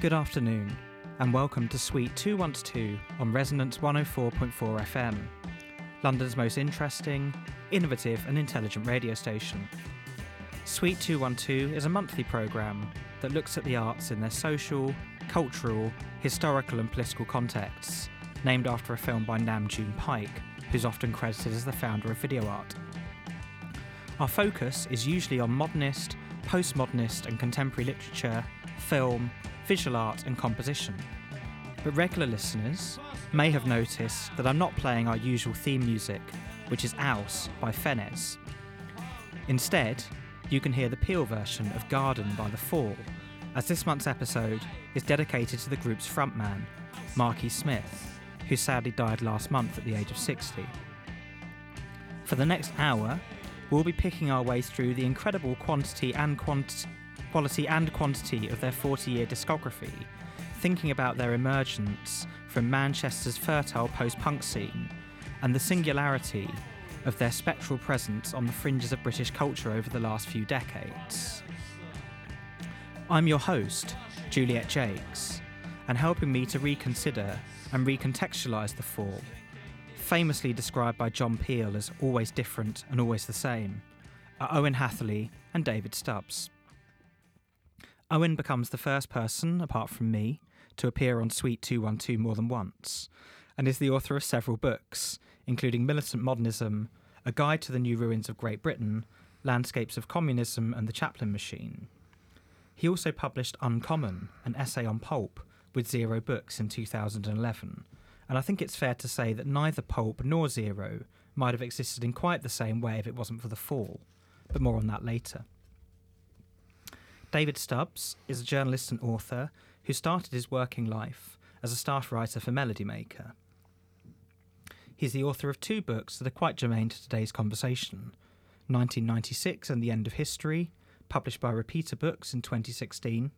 Good afternoon, and welcome to Suite 212 on Resonance 104.4 FM, London's most interesting, innovative, and intelligent radio station. Suite 212 is a monthly programme that looks at the arts in their social, cultural, historical, and political contexts, named after a film by Nam June Paik, who's often credited as the founder of video art. Our focus is usually on modernist, postmodernist, and contemporary literature, film, visual art, and composition. But regular listeners may have noticed that I'm not playing our usual theme music, which is Aus by Fenez. Instead, you can hear the Peel version of Garden by The Fall, as this month's episode is dedicated to the group's frontman, Marky Smith, who sadly died last month at the age of 60. For the next hour, we'll be picking our way through the incredible quantity and quant- quality and quantity of their 40 year discography, thinking about their emergence from Manchester's fertile post punk scene and the singularity of their spectral presence on the fringes of British culture over the last few decades. I'm your host, Juliet Jacques, and helping me to reconsider and recontextualise the fall, famously described by John Peel as always different and always the same, are Owen Hatherley and David Stubbs. Owen becomes the first person, apart from me, to appear on Suite 212 more than once, and is the author of several books, including Militant Modernism, A Guide to the New Ruins of Great Britain, Landscapes of Communism, and The Chaplin Machine. He also published Uncommon, an essay on pulp, with Zero Books in 2011, and I think it's fair to say that neither Pulp nor Zero might have existed in quite the same way if it wasn't for the fall, but more on that later. David Stubbs is a journalist and author who started his working life as a staff writer for Melody Maker. He's the author of two books that are quite germane to today's conversation 1996 and the End of History, published by Repeater Books in 2016,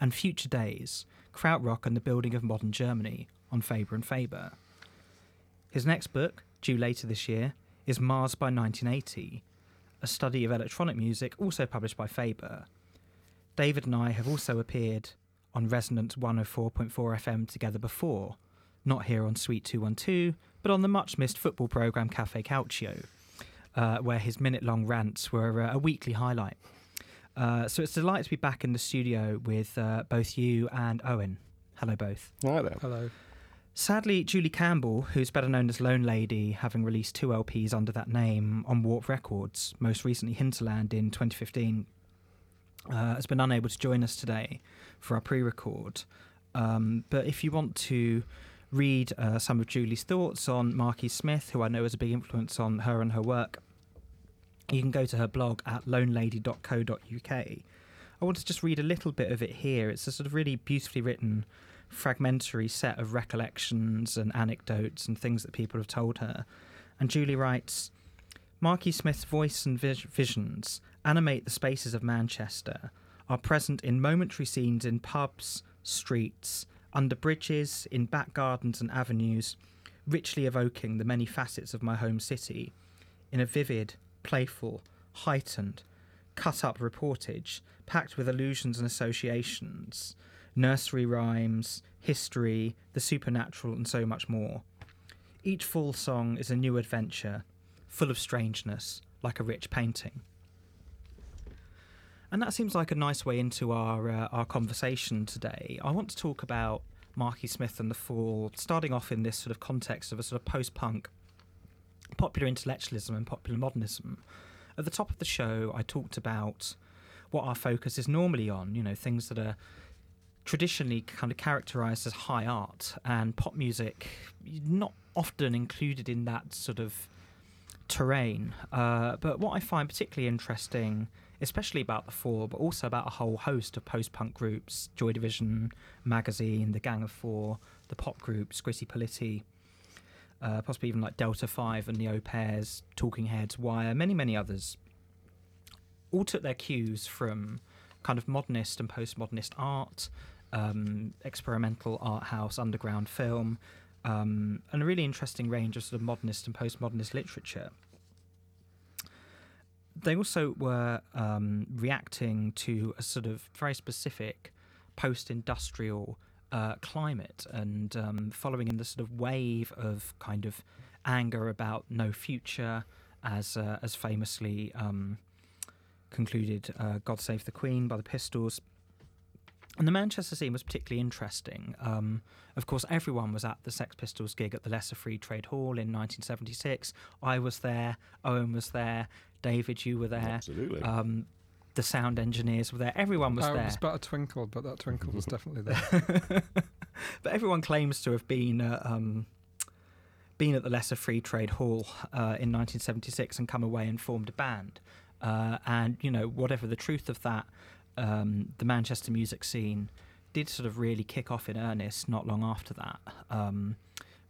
and Future Days Krautrock and the Building of Modern Germany on Faber and Faber. His next book, due later this year, is Mars by 1980, a study of electronic music, also published by Faber. David and I have also appeared on Resonance 104.4 FM together before, not here on Suite 212, but on the much missed football programme Cafe Calcio, uh, where his minute long rants were uh, a weekly highlight. Uh, so it's a delight to be back in the studio with uh, both you and Owen. Hello, both. Hi there. Hello. Sadly, Julie Campbell, who's better known as Lone Lady, having released two LPs under that name on Warp Records, most recently Hinterland in 2015, uh, has been unable to join us today for our pre record. Um, but if you want to read uh, some of Julie's thoughts on Marky Smith, who I know is a big influence on her and her work, you can go to her blog at lonelady.co.uk. I want to just read a little bit of it here. It's a sort of really beautifully written fragmentary set of recollections and anecdotes and things that people have told her. And Julie writes Marky Smith's voice and vis- visions animate the spaces of Manchester, are present in momentary scenes in pubs, streets, under bridges, in back gardens and avenues, richly evoking the many facets of my home city in a vivid, playful, heightened, cut up reportage packed with allusions and associations nursery rhymes, history, the supernatural, and so much more. Each Fall song is a new adventure, full of strangeness, like a rich painting. And that seems like a nice way into our uh, our conversation today. I want to talk about Marky Smith and the Fall, starting off in this sort of context of a sort of post-punk, popular intellectualism and popular modernism. At the top of the show, I talked about what our focus is normally on, you know, things that are traditionally kind of characterized as high art and pop music not often included in that sort of terrain. Uh, but what I find particularly interesting, especially about the Fall, but also about a whole host of post-punk groups, Joy Division, Magazine, The Gang of Four, the pop groups, Scritti Politti, uh, possibly even like Delta Five and the Au Pairs, Talking Heads, Wire, many many others, all took their cues from kind of modernist and postmodernist art, um, experimental art house, underground film, um, and a really interesting range of sort of modernist and postmodernist literature. They also were um, reacting to a sort of very specific post-industrial uh, climate and um, following in the sort of wave of kind of anger about no future, as uh, as famously um, concluded uh, "God Save the Queen" by the Pistols. And the Manchester scene was particularly interesting. Um, of course, everyone was at the Sex Pistols gig at the Lesser Free Trade Hall in 1976. I was there. Owen was there. David, you were there. Absolutely. Um, the sound engineers were there. Everyone was I there. was about a twinkle, but that twinkle was definitely there. but everyone claims to have been uh, um, been at the Lesser Free Trade Hall uh, in 1976 and come away and formed a band. Uh, and you know, whatever the truth of that, um, the Manchester music scene did sort of really kick off in earnest not long after that. Um,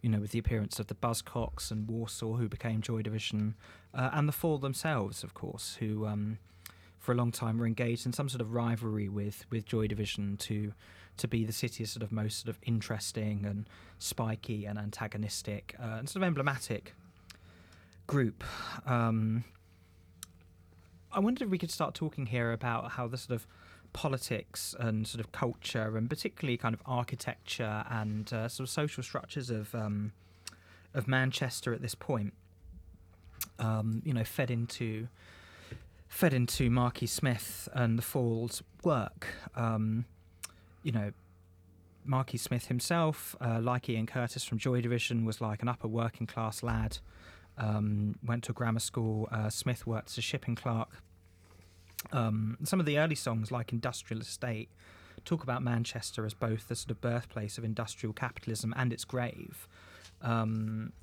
you know, with the appearance of the Buzzcocks and Warsaw, who became Joy Division, uh, and the Fall themselves, of course, who um, for a long time were engaged in some sort of rivalry with with Joy Division to to be the city's sort of most sort of interesting and spiky and antagonistic uh, and sort of emblematic group. Um, I wondered if we could start talking here about how the sort of politics and sort of culture and particularly kind of architecture and uh, sort of social structures of um, of Manchester at this point, um, you know, fed into fed into Marky Smith and the Falls' work. Um, you know, Marky Smith himself, uh, like Ian Curtis from Joy Division, was like an upper working class lad. Um, went to grammar school. Uh, Smith worked as a shipping clerk. Um, some of the early songs, like Industrial Estate, talk about Manchester as both the sort of birthplace of industrial capitalism and its grave. Um,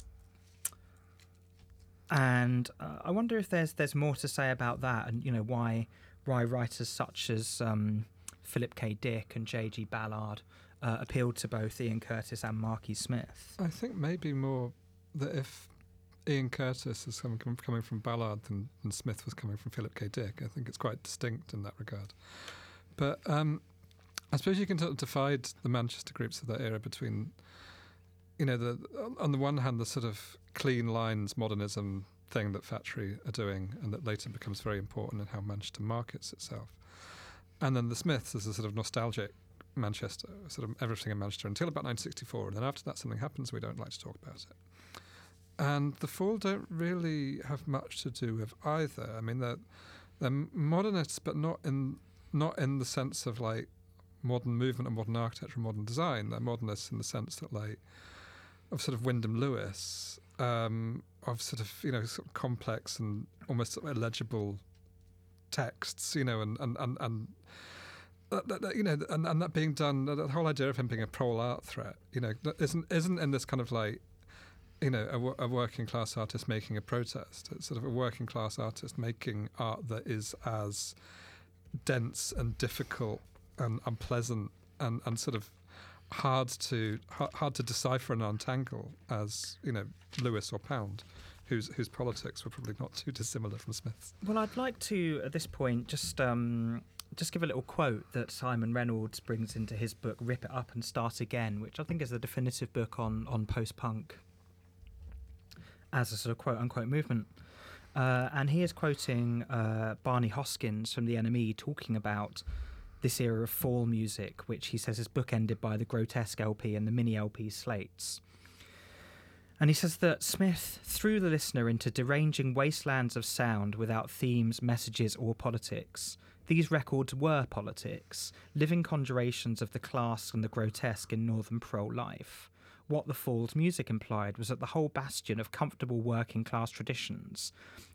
and uh, I wonder if there's there's more to say about that, and you know why why writers such as um, Philip K. Dick and J.G. Ballard uh, appealed to both Ian Curtis and Marky Smith. I think maybe more that if Ian Curtis is coming, from Ballard and, than Smith was coming from Philip K. Dick, I think it's quite distinct in that regard. But um, I suppose you can sort of divide the Manchester groups of that era between, you know, the on the one hand the sort of clean lines modernism thing that Factory are doing, and that later becomes very important in how Manchester markets itself, and then the Smiths as a sort of nostalgic Manchester, sort of everything in Manchester until about 1964, and then after that something happens we don't like to talk about it. And the Fall don't really have much to do with either. I mean, they're, they're modernists, but not in not in the sense of like modern movement and modern architecture and modern design. They're modernists in the sense that like of sort of Wyndham Lewis, um, of sort of you know sort of complex and almost sort of illegible texts, you know, and and and. and that, that, you know, and, and that being done, the whole idea of him being a prole art threat, you know, isn't isn't in this kind of like you know, a, a, working class artist making a protest. It's sort of a working class artist making art that is as dense and difficult and unpleasant and, and sort of hard to hard to decipher and untangle as you know Lewis or Pound. Whose, whose politics were probably not too dissimilar from Smith's. Well, I'd like to, at this point, just um, just give a little quote that Simon Reynolds brings into his book "Rip It Up and Start Again," which I think is the definitive book on on post punk as a sort of quote unquote movement. Uh, and he is quoting uh, Barney Hoskyns from the NME talking about this era of fall music, which he says is bookended by the grotesque LP and the mini LP slates. And he says that Smith threw the listener into deranging wastelands of sound without themes, messages, or politics. These records were politics, living conjurations of the class and the grotesque in northern prole life what the Falls music implied was that the whole bastion of comfortable working class traditions,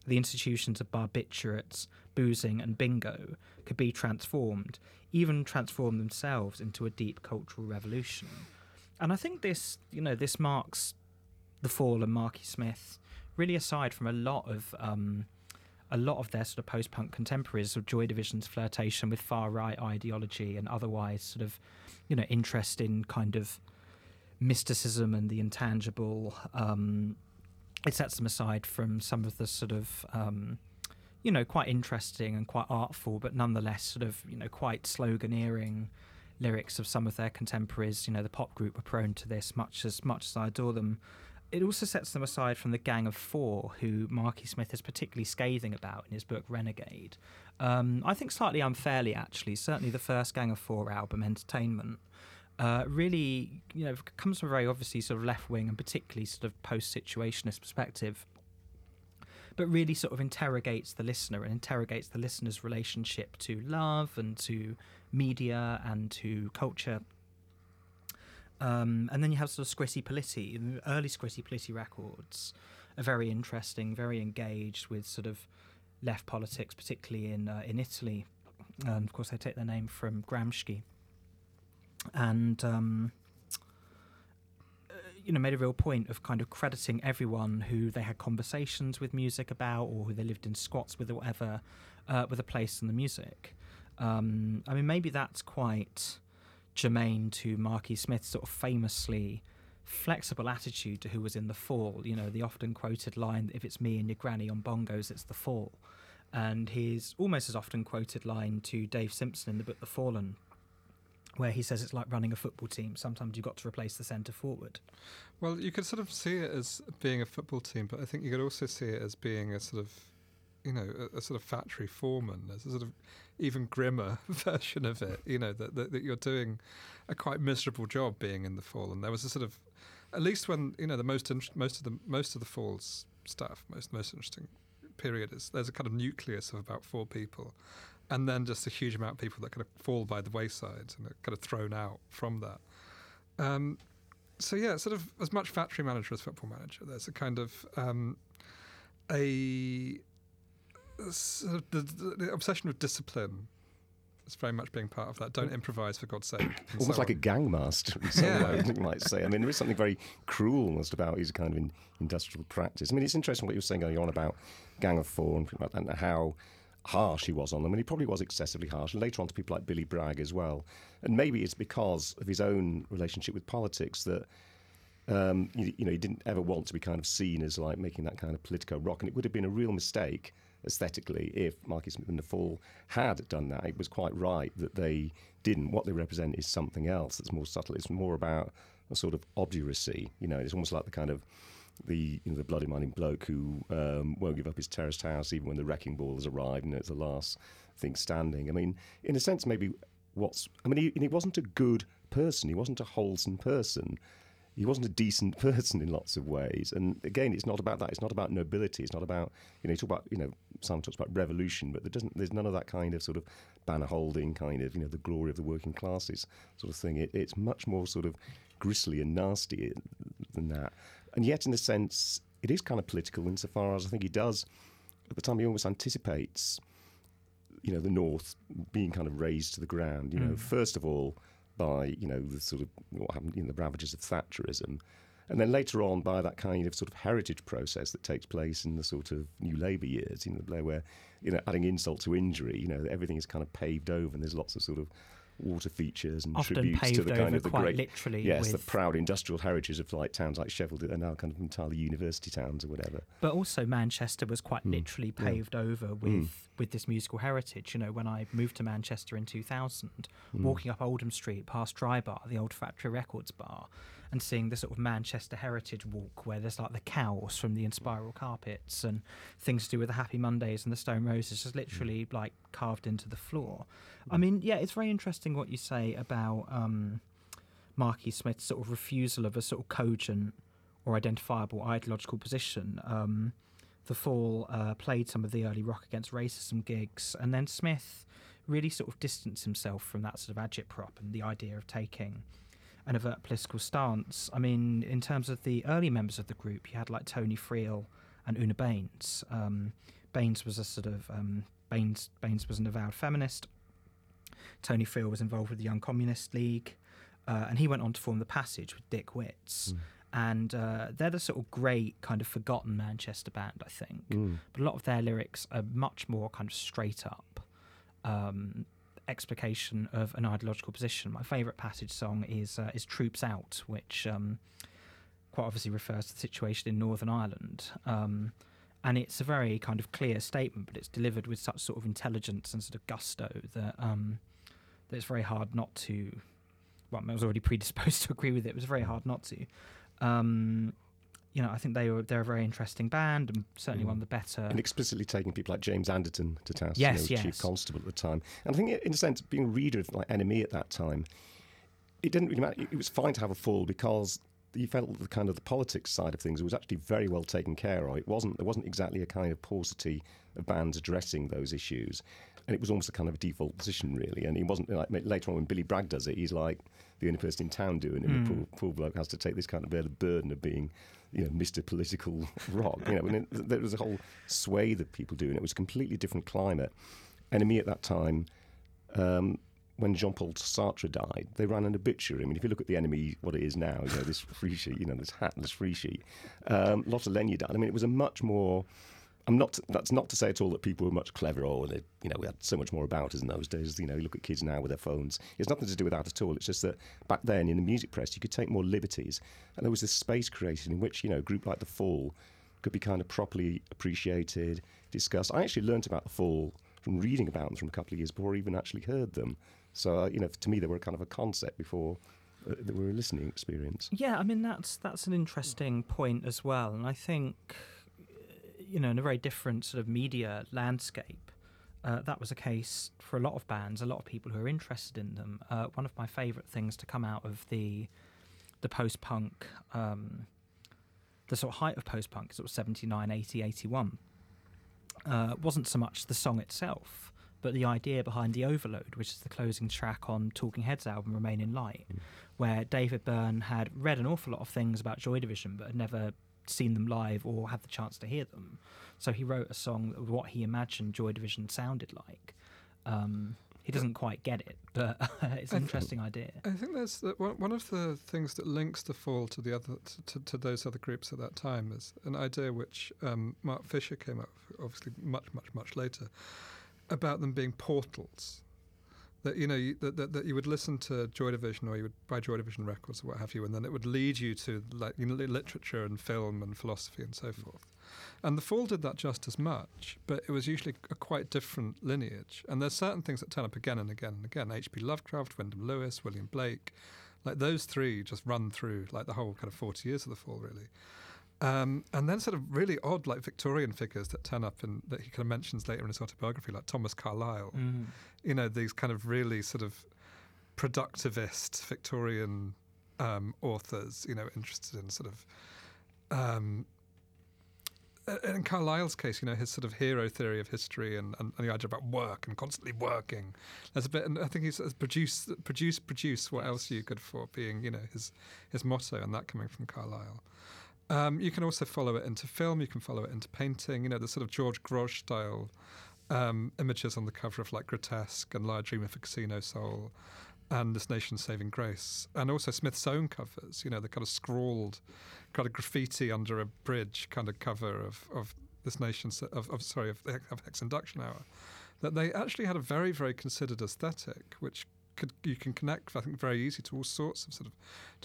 the institutions of barbiturates, boozing, and bingo, could be transformed, even transform themselves into a deep cultural revolution. And I think this, you know, this marks the fall of Marky Smith, really aside from a lot of um, a lot of their sort of post-punk contemporaries of Joy Division's flirtation with far right ideology and otherwise sort of, you know, interest in kind of mysticism and the intangible. Um, it sets them aside from some of the sort of, um, you know, quite interesting and quite artful, but nonetheless sort of, you know, quite sloganeering lyrics of some of their contemporaries. You know, the pop group were prone to this, much as much as I adore them. it also sets them aside from the Gang of Four, who Marky Smith is particularly scathing about in his book Renegade. Um, I think slightly unfairly, actually. Certainly, the first Gang of Four album, Entertainment, uh, really, you know, comes from a very obviously sort of left wing and particularly sort of post situationist perspective, but really sort of interrogates the listener and interrogates the listener's relationship to love and to media and to culture um, and then you have sort of Scritti Politti, early Scritti Politti records are very interesting, very engaged with sort of left politics, particularly in uh, in Italy. And of course, they take their name from Gramsci. And um, uh, you know, made a real point of kind of crediting everyone who they had conversations with music about, or who they lived in squats with, or whatever, uh, with a place in the music. Um, I mean, maybe that's quite germane to Marky Smith's sort of famously flexible attitude to who was in the fall. You know, the often quoted line, if it's me and your granny on bongos, it's the fall. And his almost as often quoted line to Dave Simpson in the book The Fallen, where he says it's like running a football team. Sometimes you've got to replace the centre forward. Well, you could sort of see it as being a football team, but I think you could also see it as being a sort of, you know, a, a sort of factory foreman. There's a sort of even grimmer version of it. You know that, that, that you're doing a quite miserable job being in the fall, and there was a sort of at least when you know the most most of the most of the falls stuff, most most interesting period is there's a kind of nucleus of about four people, and then just a huge amount of people that kind of fall by the wayside and are kind of thrown out from that. Um, so yeah, sort of as much factory manager as football manager. There's a kind of um, a sort of the, the, obsession with discipline It's very much being part of that. Don't improvise, for God's sake. Almost so like on. a gangmaster in some Yeah. way, might say. I mean, there is something very cruel almost about his kind of in, industrial practice. I mean, it's interesting what you were saying earlier on about Gang of Four and, things like that, and how harsh he was on them. And he probably was excessively harsh. And later on to people like Billy Bragg as well. And maybe it's because of his own relationship with politics that um, you, you know, he didn't ever want to be kind of seen as like making that kind of politico rock. And it would have been a real mistake aesthetically if Smith and the Fall had done that. It was quite right that they didn't. What they represent is something else that's more subtle. It's more about a sort of obduracy. You know, it's almost like the kind of the you know, the bloody minded bloke who um, won't give up his terraced house even when the wrecking ball has arrived and it's the last thing standing. I mean, in a sense, maybe what's I mean, he, he wasn't a good person. He wasn't a wholesome person he wasn't a decent person in lots of ways. And again, it's not about that. It's not about nobility. It's not about you know. You talk about you know. Simon talks about revolution, but there doesn't. There's none of that kind of sort of banner holding kind of you know the glory of the working classes sort of thing. It, it's much more sort of gristly and nasty than that. And yet, in a sense, it is kind of political insofar as I think he does. At the time, he almost anticipates, you know, the North being kind of razed to the ground. You know, Mm. first of all by you know the sort of what happened in the ravages of Thatcherism, and then later on by that kind of sort of heritage process that takes place in the sort of New Labour years, you know, where you know adding insult to injury, you know, everything is kind of paved over, and there's lots of sort of water features and Often tributes to the kind of the great literally. yes, the proud industrial heritage of like towns like Sheffield that are now kind of entirely university towns or whatever. but also Manchester was quite Mm. literally Yeah. paved over with with this musical heritage. You know, when I moved to Manchester in 2000, walking up Oldham Street past Dry Bar, the old Factory Records bar, and seeing the sort of Manchester Heritage Walk where there's like the cows from the Inspiral carpets and things to do with the Happy Mondays and the Stone Roses, just literally like carved into the floor. I mean, yeah, it's very interesting what you say about um, Marky Smith's sort of refusal of a sort of cogent or identifiable ideological position. Um, the Fall uh, played some of the early rock against racism gigs, and then Smith really sort of distanced himself from that sort of agitprop and the idea of taking an overt political stance. I mean, in terms of the early members of the group, you had like Tony Friel and Una Baines. Um, Baines was a sort of um, Baines. Baines was an avowed feminist. Tony Friel was involved with the Young Communist League, uh, and he went on to form the Passage with Dick Witts. And uh, they're the sort of great kind of forgotten Manchester band, I think. Mm. But a lot of their lyrics are much more kind of straight up um, explication of an ideological position. My favourite passage song is uh, is "Troops Out," which um, quite obviously refers to the situation in Northern Ireland. Um, and it's a very kind of clear statement, but it's delivered with such sort of intelligence and sort of gusto that um, that it's very hard not to. Well, I was already predisposed to agree with it. It was very hard not to. Um, you know, I think they were they're a very interesting band and certainly Mm. one of the better. and explicitly taking people like James Anderton to task, Yes, you know, chief constable at the time. And I think, in a sense, being a reader of like NME at that time, it didn't really matter. It was fine to have a fall because you felt the kind of the politics side of things was actually very well taken care of. It wasn't there wasn't exactly a kind of paucity of bands addressing those issues, and it was almost a kind of a default position really. And it wasn't like later on when Billy Bragg does it, he's like the only person in town doing it. and The poor, poor bloke has to take this kind of the burden of being. You know, Mr. Political Rock. You know, and there was a whole swathe of people doing it. It was a completely different climate. NME at that time, um, when Jean Paul Sartre died, they ran an obituary. I mean, if you look at the NME, what it is now, you know, this free sheet, you know, this hatless free sheet. Um, Lotte Lenya died. I mean, it was a much more. I'm not. That's not to say at all that people were much cleverer or that you know we had so much more about us in those days. You know, you look at kids now with their phones. It's nothing to do with that at all. It's just that back then in the music press, you could take more liberties, and there was this space created in which you know a group like the Fall could be kind of properly appreciated, discussed. I actually learnt about the Fall from reading about them from a couple of years before I even actually heard them. So uh, you know, to me, they were kind of a concept before uh, they were a listening experience. Yeah, I mean that's that's an interesting point as well, and I think you know in a very different sort of media landscape, uh, that was a case for a lot of bands, a lot of people who are interested in them. Uh, one of my favourite things to come out of the the post punk, um, the sort of height of post punk, sort of 79, 80, 81, uh, wasn't so much the song itself, but the idea behind the Overload, which is the closing track on Talking Heads album, Remain in Light, where David Byrne had read an awful lot of things about Joy Division, but had never seen them live or had the chance to hear them. So he wrote a song that was what he imagined Joy Division sounded like. Um, he doesn't quite get it, but it's an thi- interesting idea. I think that's the, one, of the things that links the fall to the other to, to, to those other groups at that time is an idea which um, Mark Fisher came up with, obviously much much much later about them being portals. That you know you, that, that, that you would listen to Joy Division or you would buy Joy Division records or what have you, and then it would lead you to like you know, literature and film and philosophy and so mm. forth. And the Fall did that just as much, but it was usually a quite different lineage. And there's certain things that turn up again and again and again. H.P. Lovecraft, Wyndham Lewis, William Blake, like those three just run through like the whole kind of 40 years of the Fall, really. Um, and then sort of really odd, like Victorian figures that turn up and that he kind of mentions later in his autobiography, like Thomas Carlyle. Mm. You know, these kind of really sort of productivist Victorian um, authors, you know, interested in sort of um, uh, in Carlyle's case, you know, his sort of hero theory of history and, and, and the idea about work and constantly working. There's a bit, and I think he's says produce, produce, produce. What else are you good for? Being, you know, his his motto, and that coming from Carlyle. Um, you can also follow it into film. You can follow it into painting. You know, the sort of George Grosz style um, images on the cover of like Grotesque and Large Dream of a Casino Soul and This Nation's Saving Grace. And also Smith's own covers, you know, the kind of scrawled, kind of graffiti under a bridge kind of cover of, of This Nation's, of, of sorry, of, of Hex Enduction Hour. That they actually had a very, very considered aesthetic, which could you can connect, I think, very easy to all sorts of sort of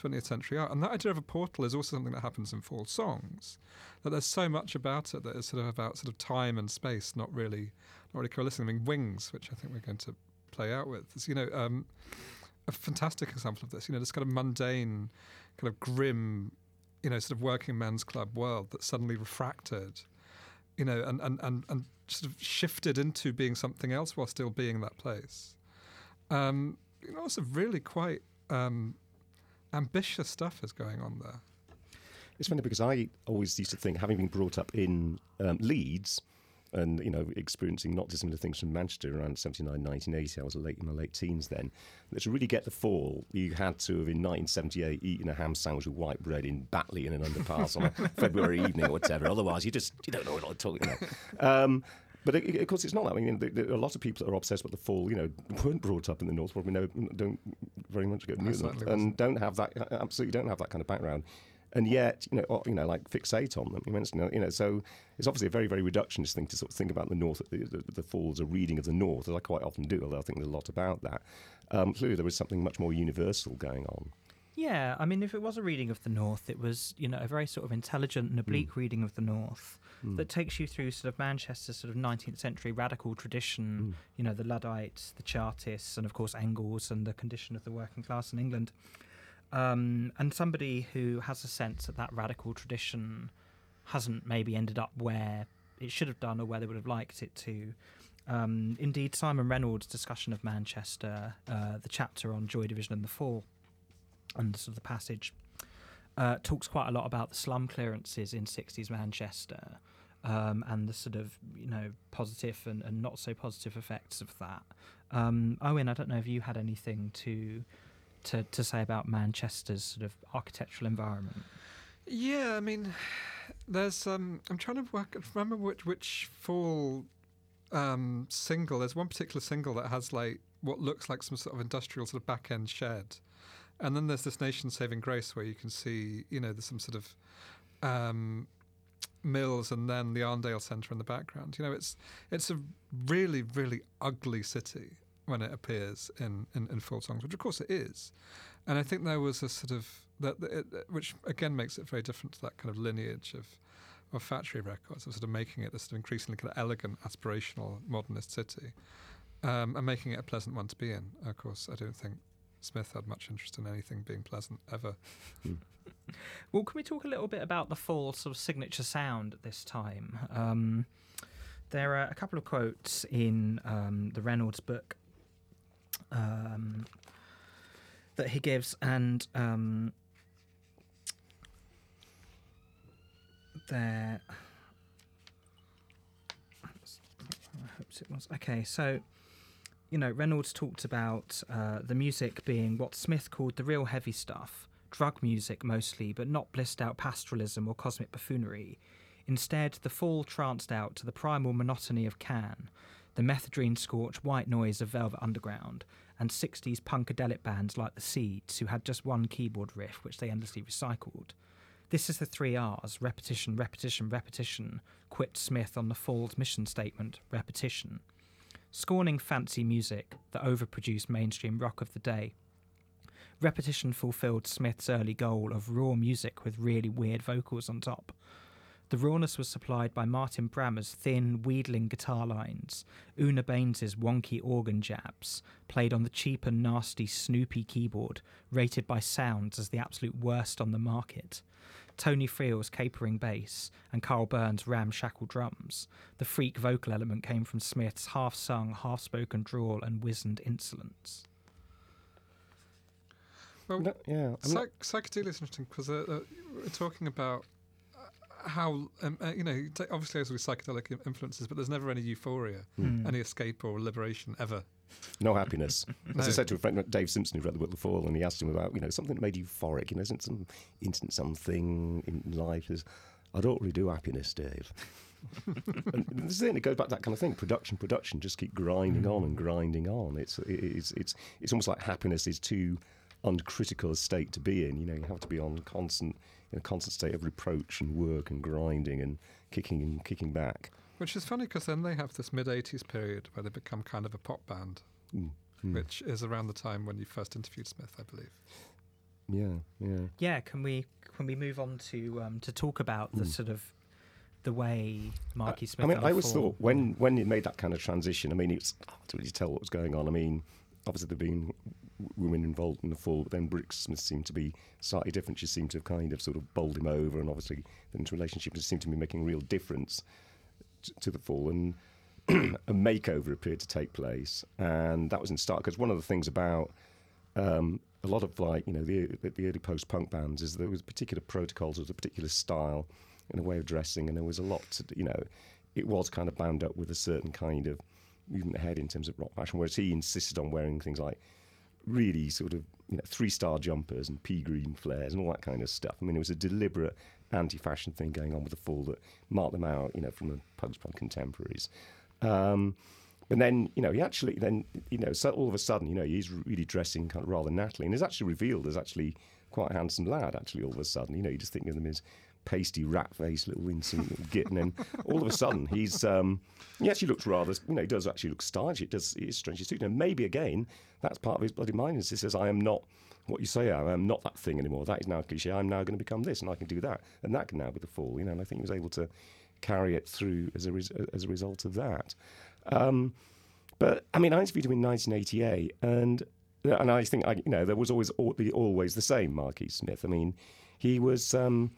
20th century art. And that idea of a portal is also something that happens in Fall songs. That there's so much about it that is sort of about sort of time and space, not really, not really coalescing. I mean, Wings, which I think we're going to play out with, is you know um, a fantastic example of this. You know, this kind of mundane, kind of grim, you know, sort of working men's club world that suddenly refracted, you know, and and and, and sort of shifted into being something else while still being that place. Um, you know, also really quite um, ambitious stuff is going on there. It's funny because I always used to think, having been brought up in um, Leeds and you know experiencing not dissimilar things from Manchester around 79, 1980, I was late in my late teens then. That to really get the fall, you had to have in 1978 eaten a ham sandwich with white bread in Batley in an underpass on a February evening or whatever. Otherwise, you just you don't know what I'm talking about. Um, but it, it- of course, it's not that. I mean, there, there are a lot of people that are obsessed with the fall. You know, weren't brought up in the north, probably know, don't very much get I near them, and wasn't. don't have that. Absolutely, don't have that kind of background. And yet, you know, or, you know, like fixate on them. You mentioned, you know, so it's obviously a very, very reductionist thing to sort of think about the North, the, the, the Falls, a reading of the North, as I quite often do. Although I think there's a lot about that. Um, clearly, there was something much more universal going on. Yeah, I mean, if it was a reading of the North, it was you know a very sort of intelligent and oblique reading of the North that takes you through sort of Manchester's sort of 19th century radical tradition. You know, the Luddites, the Chartists, and of course Engels and the condition of the working class in England. um, and somebody who has a sense that that radical tradition hasn't maybe ended up where it should have done or where they would have liked it to. Um, indeed, Simon Reynolds' discussion of Manchester, uh, the chapter on Joy Division and the Fall, and sort of the passage, uh, talks quite a lot about the slum clearances in 60s Manchester um, and the sort of, you know, positive and, and not so positive effects of that. Um, Owen, I don't know if you had anything to, to, to say about Manchester's sort of architectural environment. Yeah, I mean, there's. Um, I'm trying to work. Remember which which fall um, single. There's one particular single that has like what looks like some sort of industrial sort of back end shed, and then there's this Nation Saving Grace where you can see, you know, there's some sort of um, mills and then the Arndale Centre in the background. You know, it's it's a really really ugly city when it appears in, in, in Fall songs, which of course it is. And I think there was a sort of that, it, which again makes it very different to that kind of lineage of of factory records, of sort of making it this increasingly kind of elegant, aspirational, modernist city, um, and making it a pleasant one to be in. Of course, I don't think Smith had much interest in anything being pleasant ever. Well, can we talk a little bit about the Fall sort of signature sound at this time? Um, there are a couple of quotes in um, the Reynolds book um, that he gives, and um, there. I hope it was okay. So, you know, Reynolds talked about uh, the music being what Smith called the real heavy stuff, drug music mostly, but not blissed out pastoralism or cosmic buffoonery. Instead, the fall tranced out to the primal monotony of Can, the methadone scorched white noise of Velvet Underground, and 60s punkadelic bands like the Seeds, who had just one keyboard riff which they endlessly recycled. This is the three R's repetition, repetition, repetition, quipped Smith on the Fall's mission statement repetition. Scorning fancy music, the overproduced mainstream rock of the day, repetition fulfilled Smith's early goal of raw music with really weird vocals on top. The rawness was supplied by Martin Bramah's thin, wheedling guitar lines, Una Baines's wonky organ jabs, played on the cheap and nasty Snoopy keyboard, rated by Sounds as the absolute worst on the market. Tony Friel's capering bass and Karl Burns' ramshackle drums. The freak vocal element came from Smith's half sung, half spoken drawl and wizened insolence. Well, No, yeah, I'm not- Psych- psychedelia is interesting because uh, uh, we're talking about how um, uh, you know t- obviously there's always psychedelic influences, but there's never any euphoria, Hmm. any escape or liberation ever. no happiness. As No. I said to a friend, Dave Simpson, who read the book The Fall, and he asked him about, you know, something that made you euphoric. You know, isn't some instant something in life? Is I don't really do happiness, Dave. and this is it. It goes back to that kind of thing. Production, production. Just keep grinding on and grinding on. It's it's it's it's almost like happiness is too uncritical a state to be in. You know, you have to be on constant in a constant state of reproach and work and grinding and kicking and kicking back. Which is funny because then they have this mid 80s period where they become kind of a pop band, Mm, mm. which is around the time when you first interviewed Smith, I believe. Yeah, yeah. Yeah, can we can we move on to um, to talk about the Mm. sort of the way Marky I- Smith? I mean, I always thought when when it made that kind of transition. I mean, it's hard to really tell what was going on. I mean, obviously there've been w- women involved in the fall, but then Brix Smith seemed to be slightly different. She seemed to have kind of sort of bowled him over, and obviously the relationship just seemed to be making a real difference t- to the fall. And a makeover appeared to take place, and that was in start because one of the things about um, a lot of like you know the the, the early post punk bands is there was particular protocols, there was a particular style and a way of dressing, and there was a lot to you know it was kind of bound up with a certain kind of movement ahead in terms of rock fashion, whereas he insisted on wearing things like really sort of you know three star jumpers and pea green flares and all that kind of stuff. I mean, it was a deliberate anti-fashion thing going on with the Fall that marked them out, you know, from the post-punk contemporaries. Um, but then, you know, he actually then, you know, so all of a sudden, you know, he's really dressing kind of rather nattily, and is actually revealed as actually quite a handsome lad. Actually, all of a sudden, you know, you just think of him as pasty, rat-faced little winsome little git, and then all of a sudden, he's um, he actually looks rather, you know, he does actually look stylish. It does, it is strangely suited. And maybe again, that's part of his bloody mind. Is he says, "I am not." What you say, I am not that thing anymore. That is now a cliche. I'm now going to become this, and I can do that, and that can now be the fall. You know, and I think he was able to carry it through as a res- as a result of that. Um, but I mean, I interviewed him in 1988, and and I think I, you know there was always always the same Marquis Smith. I mean, he was. Um,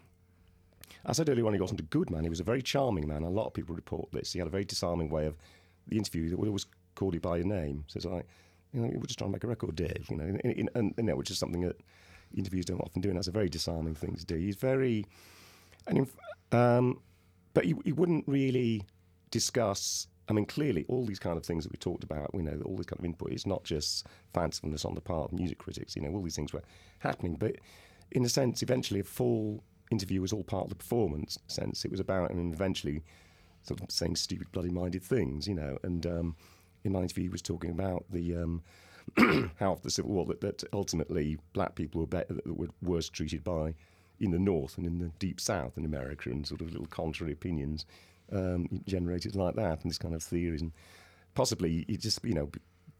I said earlier on he wasn't a good man. He was a very charming man. A lot of people report this. He had a very disarming way of the interview. That would always call you by your name. So it's like, you know, we're just trying to make a record, Dave. You know, in, and you know, which is something that interviews don't often do, and that's a very disarming thing to do. He's very, and um, but he, he wouldn't really discuss. I mean, clearly, all these kind of things that we talked about, you know, all this kind of input is not just fancifulness on the part of music critics. You know, all these things were happening, but in a sense, eventually, a full interview was all part of the performance. Sense it was about, and eventually, sort of saying stupid, bloody-minded things, you know. And um, in my interview, he was talking about the um, how after the Civil War that, that ultimately black people were better, that were worse treated by in the North and in the Deep South in America, and sort of little contrary opinions um, generated like that, and this kind of theories, and possibly he just you know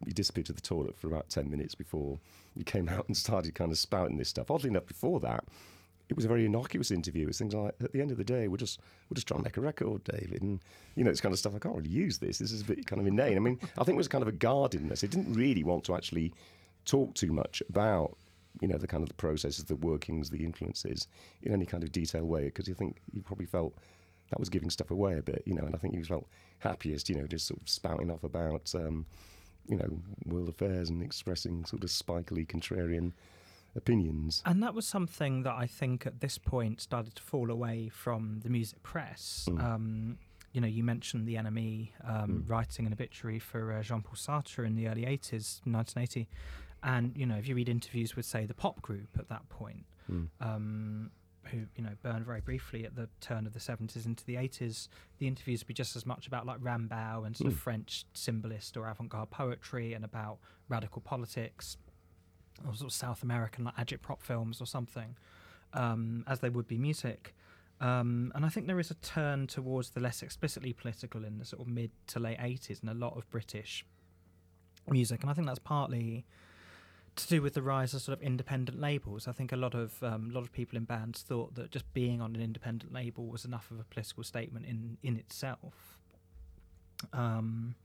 he disappeared to the toilet for about ten minutes before he came out and started kind of spouting this stuff. Oddly enough, before that, it was a very innocuous interview. It was things like, at the end of the day, we're just we're just trying to make a record, David, and you know, it's kind of stuff. I can't really use this. This is a bit kind of inane. I mean, I think it was kind of a guardedness. It didn't really want to actually talk too much about you know the kind of the processes, the workings, the influences in any kind of detailed way because you think he probably felt that was giving stuff away a bit, you know, and I think he felt happiest, you know, just sort of spouting off about um, you know world affairs and expressing sort of spikily contrarian opinions. And that was something that I think at this point started to fall away from the music press. Mm. Um, you know, you mentioned the NME um, mm. writing an obituary for uh, Jean Paul Sartre in the early 80s, 1980. And, you know, if you read interviews with, say, the pop group at that point, mm. um, who, you know, burned very briefly at the turn of the 70s into the 80s, the interviews would be just as much about like Rimbaud and sort of hmm. French symbolist or avant garde poetry and about radical politics, or sort of South American like agitprop films or something, um, as they would be music. Um, and I think there is a turn towards the less explicitly political in the sort of mid to late 80s and a lot of British music. And I think that's partly to do with the rise of sort of independent labels. I think a lot of um, a lot of people in bands thought that just being on an independent label was enough of a political statement in in itself. Um,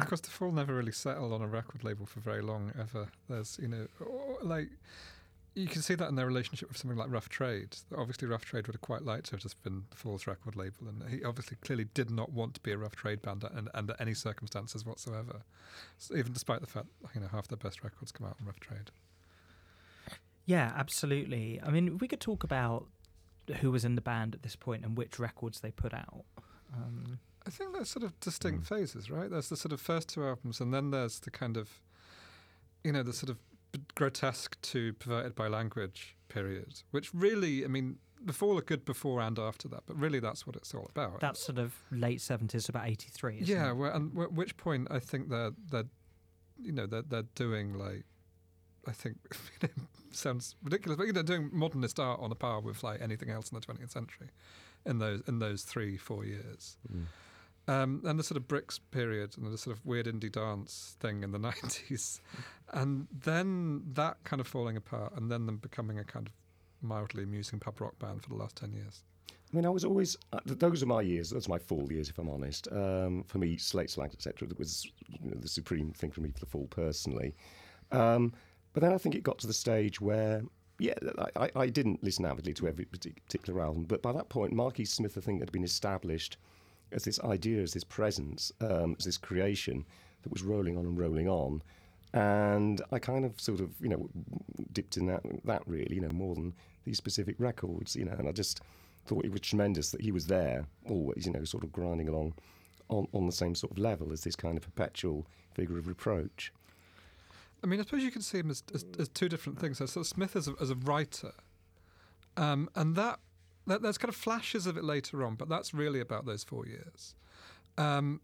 of course, the Fall never really settled on a record label for very long ever. There's, you know, like you can see that in their relationship with something like Rough Trade. Obviously, Rough Trade would have quite liked to have just been the Fall's record label, and he obviously clearly did not want to be a Rough Trade band and under any circumstances whatsoever, so even despite the fact you know half their best records come out on Rough Trade. Yeah, absolutely. I mean, we could talk about who was in the band at this point and which records they put out. Um, I think there's sort of distinct mm. phases, right? There's the sort of first two albums, and then there's the kind of, you know, the sort of grotesque to perverted by language period, which really, I mean, before look good before and after that, but really that's what it's all about. That's sort of late seventies, about eighty three. Yeah, well, and at which point I think they're they're, you know, they're they're doing like, I think it sounds ridiculous, but you know, doing modernist art on a par with like anything else in the twentieth century, in those in those three four years. Mm. Um, and the sort of Brix period and the sort of weird indie dance thing in the 90s. And then that kind of falling apart and then them becoming a kind of mildly amusing pub rock band for the last 10 years. I mean, I was always, uh, those are my years, those are my Fall years, if I'm honest. Um, for me, Slate, Slags, etc., that was you know, the supreme thing for me for the Fall personally. Um, but then I think it got to the stage where yeah, I, I, didn't listen avidly to every particular album, but by that point, Marquis Smith, I think, had been established as this idea, as this presence, um, as this creation that was rolling on and rolling on. And I kind of sort of, you know, dipped in that, that really, you know, more than these specific records, you know, and I just thought it was tremendous that he was there always, you know, sort of grinding along on, on the same sort of level as this kind of perpetual figure of reproach. I mean, I suppose you can see him as, as, as two different things. So, Smith as a, as a writer, um, and that there's kind of flashes of it later on, but that's really about those four years. Um,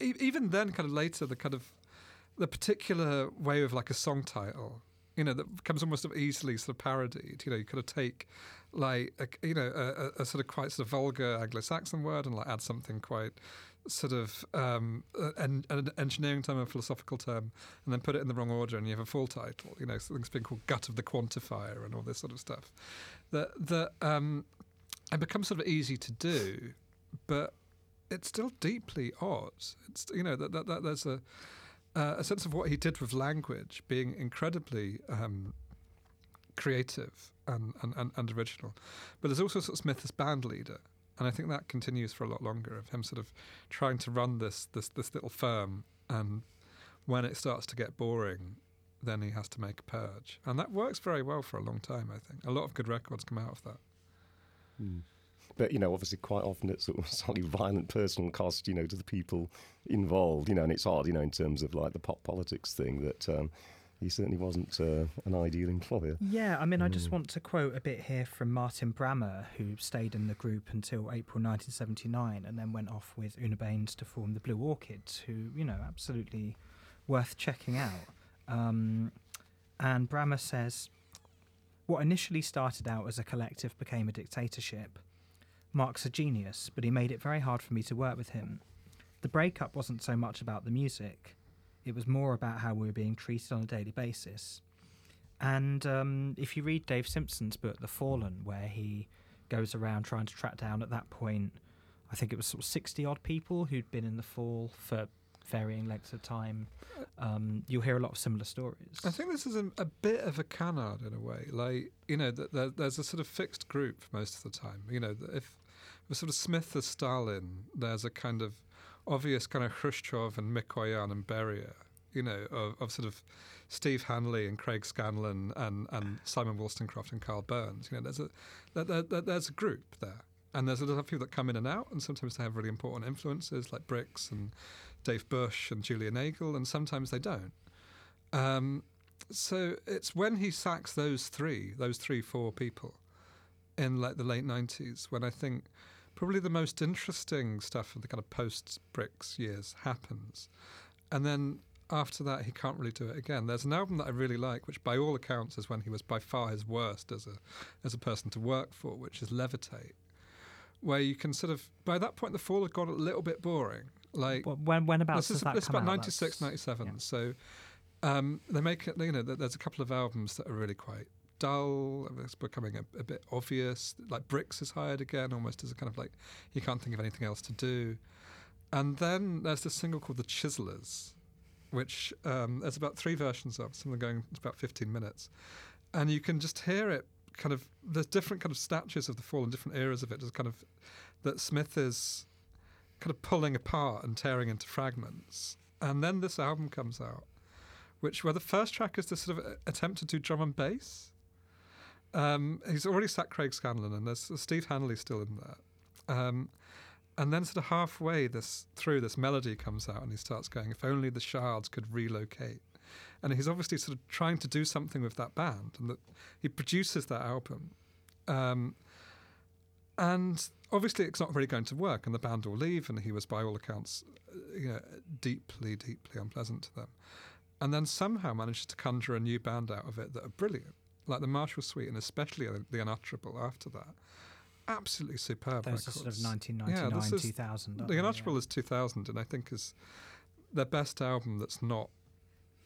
even then, kind of later, the kind of the particular way of like a song title, you know, that becomes almost easily sort of parodied. You know, you kind of take like a, you know a, a, sort of quite sort of vulgar Anglo-Saxon word and like add something quite sort of um, an, an, engineering term, a philosophical term, and then put it in the wrong order, and you have a Fall title. You know, something's been called "Gut of the Quantifier" and all this sort of stuff. That that um, it becomes sort of easy to do, but it's still deeply odd. It's you know that, that, that there's a uh, a sense of what he did with language being incredibly um, creative and, and, and, and, original. But there's also sort of Smith as band leader. And I think that continues for a lot longer of him sort of trying to run this this this little firm and when it starts to get boring, then he has to make a purge. And that works very well for a long time, I think. A lot of good records come out of that. Mm. But, you know, obviously quite often it's sort of slightly violent personal cost, you know, to the people involved, you know, and it's odd, you know, in terms of like the pop politics thing that um, he certainly wasn't uh, an ideal employer. Yeah, I mean, mm. I just hmm. want to quote a bit here from Martin Bramah, who stayed in the group until April 1979 and then went off with Una Baines to form the Blue Orchids, who, you know, absolutely worth checking out. Um, and Bramah says, What initially started out as a collective became a dictatorship. Mark's a genius, but he made it very hard for me to work with him. The breakup wasn't so much about the music, it was more about how we were being treated on a daily basis. And um, if you read Dave Simpson's book, The Fallen, where he goes around trying to track down at that point, I think it was sort of 60 odd people who'd been in the fall for varying lengths of time, um, you'll hear a lot of similar stories. I think this is a, a bit of a canard in a way. Like, you know, that there's a sort of fixed group most of the time. You know, if with sort of Smith as Stalin, there's a kind of obvious kind of Khrushchev and Mikoyan and Beria, you know, of, of, sort of Steve Hanley and Craig Scanlon and, and Simon Wolstencroft and Karl Burns. You know, there's a there, there, there's a group there. And there's a lot of people that come in and out, and sometimes they have really important influences like Brix and Dave Bush and Julia Nagel, and sometimes they don't. Um, so it's when he sacks those three, those three, four people in like the late 90s, when I think probably the most interesting stuff of the kind of post Brix years happens. And then after that, he can't really do it again. There's an album that I really like, which by all accounts is when he was by far his worst as a, as a person to work for, which is Levitate, where you can sort of, by that point, the fall had got a little bit boring. Like when when about this is about 96, 97. Yeah. So um, they make it. You know, there's a couple of albums that are really quite dull. It's becoming a, a, bit obvious. Like Brix is hired again, almost as a kind of like you can't think of anything else to do. And then there's this single called The Chiselers, which um, there's about three versions of. Some of them going about 15 minutes, and you can just hear it. Kind of there's different kind of statues of the fall and different eras of it. There's kind of that Smith is kind of pulling apart and tearing into fragments. And then this album comes out, which where the first track is this sort of attempt to do drum and bass. Um, he's already sat Craig Scanlon, and there's Steve Hanley still in there. Um, and then sort of halfway this through this melody comes out, and he starts going, "If only the shards could relocate." And he's obviously sort of trying to do something with that band, and that he produces that album. Um, and obviously, it's not really going to work, and the band will leave. And he was, by all accounts, uh, you know, deeply, deeply unpleasant to them. And then somehow manages to conjure a new band out of it that are brilliant, like the Marshall Suite, and especially the Unutterable after that. Absolutely superb. Those records. are sort of 1999, yeah, 2000. The Unutterable yeah. is 2000, and I think is their best album that's not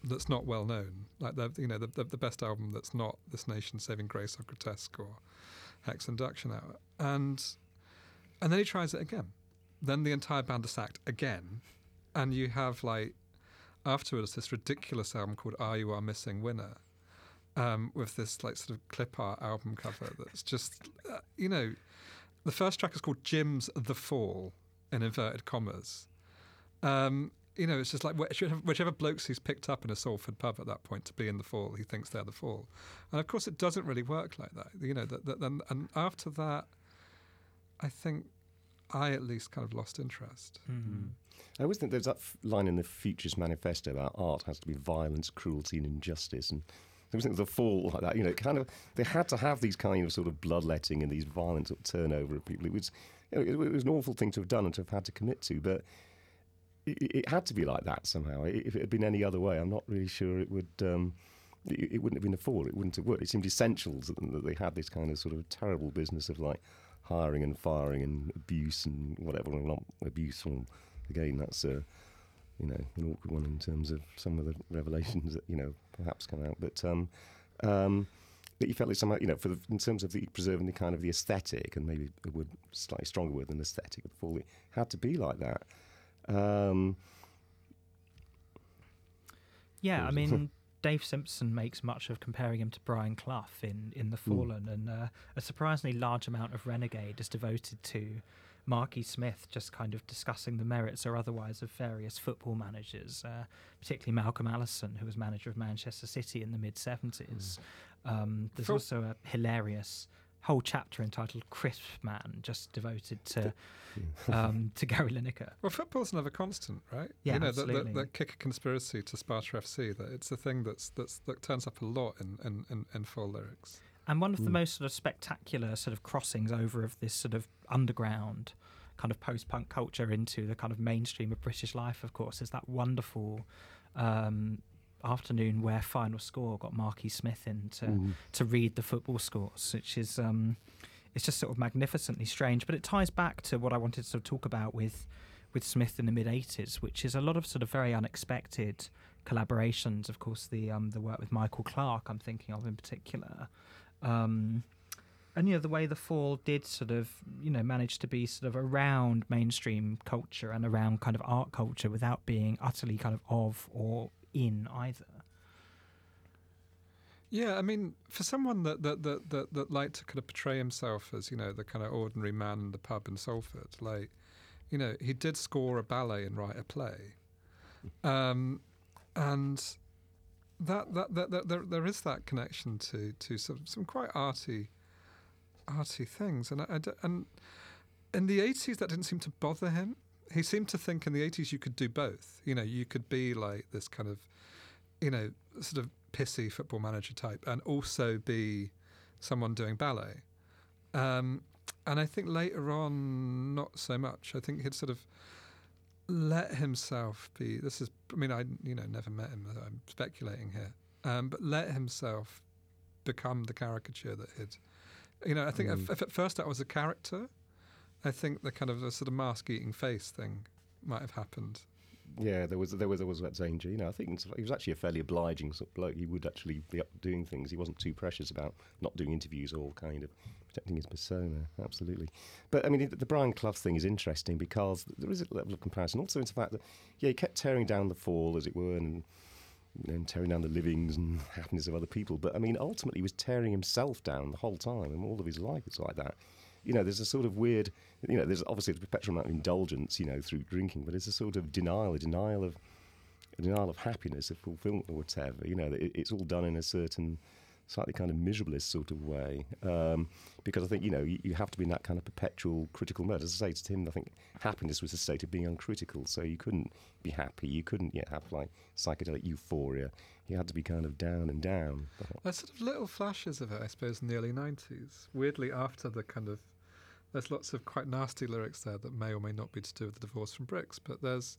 that's not well known. Like the you know the, the, the best album that's not This Nation Saving Grace or Grotesque or Hex Enduction Hour. And and then he tries it again. Then the entire band is sacked again. And you have like afterwards this ridiculous album called Are You Are Missing Winner? Um, with this like sort of clip art album cover that's just uh, you know the first track is called Jim's The Fall in inverted commas. Um, you know, it's just like whichever, whichever, blokes he's picked up in a Salford pub at that point to be in the fall, he thinks they're the fall, and of course it doesn't really work like that. You know, that, that, and, and after that, I think I at least kind of lost interest. Mm-hmm. I always think there's that f- line in the Futurist Manifesto about art has to be violence, cruelty, and injustice, and I always think the fall like that. You know, kind of they had to have these kind of sort of bloodletting and these violent sort of turnover of people. It was, you know, it, it was an awful thing to have done and to have had to commit to, but it, it, had to be like that somehow. If it had been any other way, I'm not really sure it would. Um, it, it, wouldn't have been a fall. It wouldn't have worked. It seemed essential that they had this kind of sort of terrible business of like hiring and firing and abuse and whatever. Not abuse. Again, that's a you know an awkward one in terms of some of the revelations that you know perhaps come out. But um, um, you felt like somehow you know for the, in terms of the preserving the kind of the aesthetic and maybe a word slightly stronger word than aesthetic fall. It had to be like that. Um, Yeah, I mean, Dave Simpson makes much of comparing him to Brian Clough in, in The Fallen, mm. and uh, a surprisingly large amount of Renegade is devoted to Marky Smith just kind of discussing the merits or otherwise of various football managers, uh, particularly Malcolm Allison, who was manager of Manchester City in the mid 70s. Mm. Um, there's also a hilarious whole chapter entitled Crisp Man, just devoted to um, to Gary Lineker. Well, football's another constant, right? Yeah, you know, absolutely. That, that, that kick conspiracy to Sparta FC, that it's a thing that's, that's that turns up a lot in, in, in, in full lyrics. And one of the mm. most sort of spectacular sort of crossings over of this sort of underground kind of post-punk culture into the kind of mainstream of British life, of course, is that wonderful um, afternoon where Final Score got Marky Smith in to mm. to read the football scores, which is um, it's just sort of magnificently strange. But it ties back to what I wanted to sort of talk about with with Smith in the mid '80s, which is a lot of sort of very unexpected collaborations. Of course, the um, the work with Michael Clark, I'm thinking of in particular. Um, and you know the way the fall did sort of you know manage to be sort of around mainstream culture and around kind of art culture without being utterly kind of of or in either. Yeah, I mean, for someone that that, that that that liked to kind of portray himself as you know the kind of ordinary man in the pub in Salford, like you know he did score a ballet and write a play, um, and that, that that, that there there is that connection to to some some quite arty arty things, and I, I and in the eighties that didn't seem to bother him he seemed to think in the 80s you could do both. You know, you could be like this kind of, you know, sort of pissy football manager type and also be someone doing ballet. Um, and I think later on, not so much. I think he'd sort of let himself be. This is, I mean, I you know never met him. I'm speculating here, um, but let himself become the caricature that he'd. You know, I think mm. if, if, at first that was a character, I think the kind of a sort of mask eating face thing might have happened. Yeah, there was there was there was that danger. You know, I think he was actually a fairly obliging sort of bloke. He would actually be up doing things. He wasn't too precious about not doing interviews or kind of protecting his persona. Absolutely. But I mean, the, the Brian Clough thing is interesting because there is a level of comparison. Also, in the fact that yeah, he kept tearing down the fall, as it were, and and tearing down the livings and happiness of other people. But I mean, ultimately, he was tearing himself down the whole time, and all of his life was like that you know, there's a sort of weird, you know, there's obviously a perpetual amount of indulgence, you know, through drinking, but it's a sort of denial, a denial of, a denial of happiness, of fulfillment, or whatever. You know, it, it's all done in a certain, slightly kind of miserablest sort of way. Um, because I think, you know, you, you, have to be in that kind of perpetual critical mode. As I say to him, I think happiness was a state of being uncritical. So you couldn't be happy. You couldn't yet have like psychedelic euphoria. You had to be kind of down and down. There's sort of little flashes of it, I suppose, in the early 90s. Weirdly, after the kind of there's lots of quite nasty lyrics there that may or may not be to do with the divorce from Brix, but there's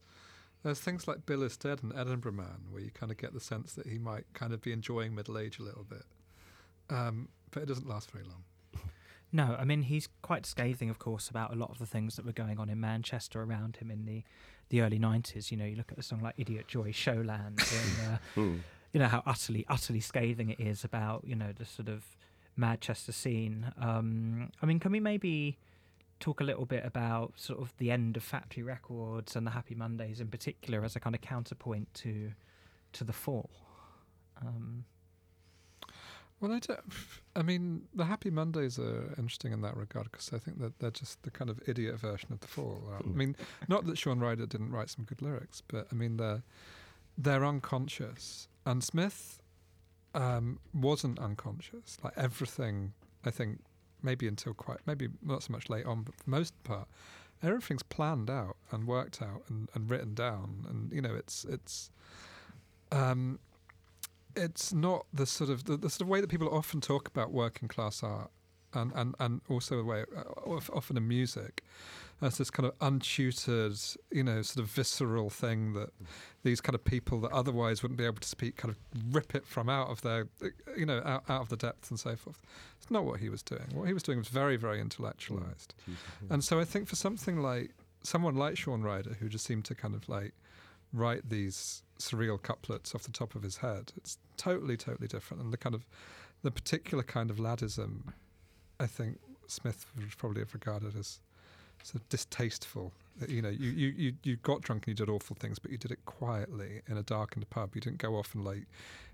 there's things like Bill is Dead and Edinburgh Man where you kind of get the sense that he might kind of be enjoying middle age a little bit. Um, but it doesn't last very long. No, I mean he's quite scathing, of course, about a lot of the things that were going on in Manchester around him in the the early '90s. You know, you look at a song like "Idiot Joy," Showland, and uh, mm. you know how utterly utterly scathing it is about you know the sort of Manchester scene. Um, I mean, can we maybe talk a little bit about sort of the end of Factory Records and the Happy Mondays in particular as a kind of counterpoint to to the fall. Um, well, I, don't, I mean, the Happy Mondays are interesting in that regard because I think that they're just the kind of idiot version of the fall. I hmm. mean, not that Shaun Ryder didn't write some good lyrics, but I mean they're they're unconscious, and Smith um, wasn't unconscious. Like everything, I think maybe until quite maybe not so much late on, but for most part, everything's planned out and worked out and, and written down, and you know it's it's um, it's not the sort of the, the, sort of way that people often talk about working class art, and and and also the way uh, often in music as this kind of untutored, you know, sort of visceral thing that these kind of people that otherwise wouldn't be able to speak kind of rip it from out of their, you know, out, out of the depths and so forth. It's not what he was doing. What he was doing was very, very intellectualized. Mm. And so I think for something like someone like Shaun Ryder, who just seemed to kind of like write these surreal couplets off the top of his head, it's totally, totally different. And the kind of the particular kind of laddism, I think Smith would probably have regarded as sort of distasteful. You know, you, you, you, you got drunk and you did awful things, but you did it quietly in a darkened pub. You didn't go off and like,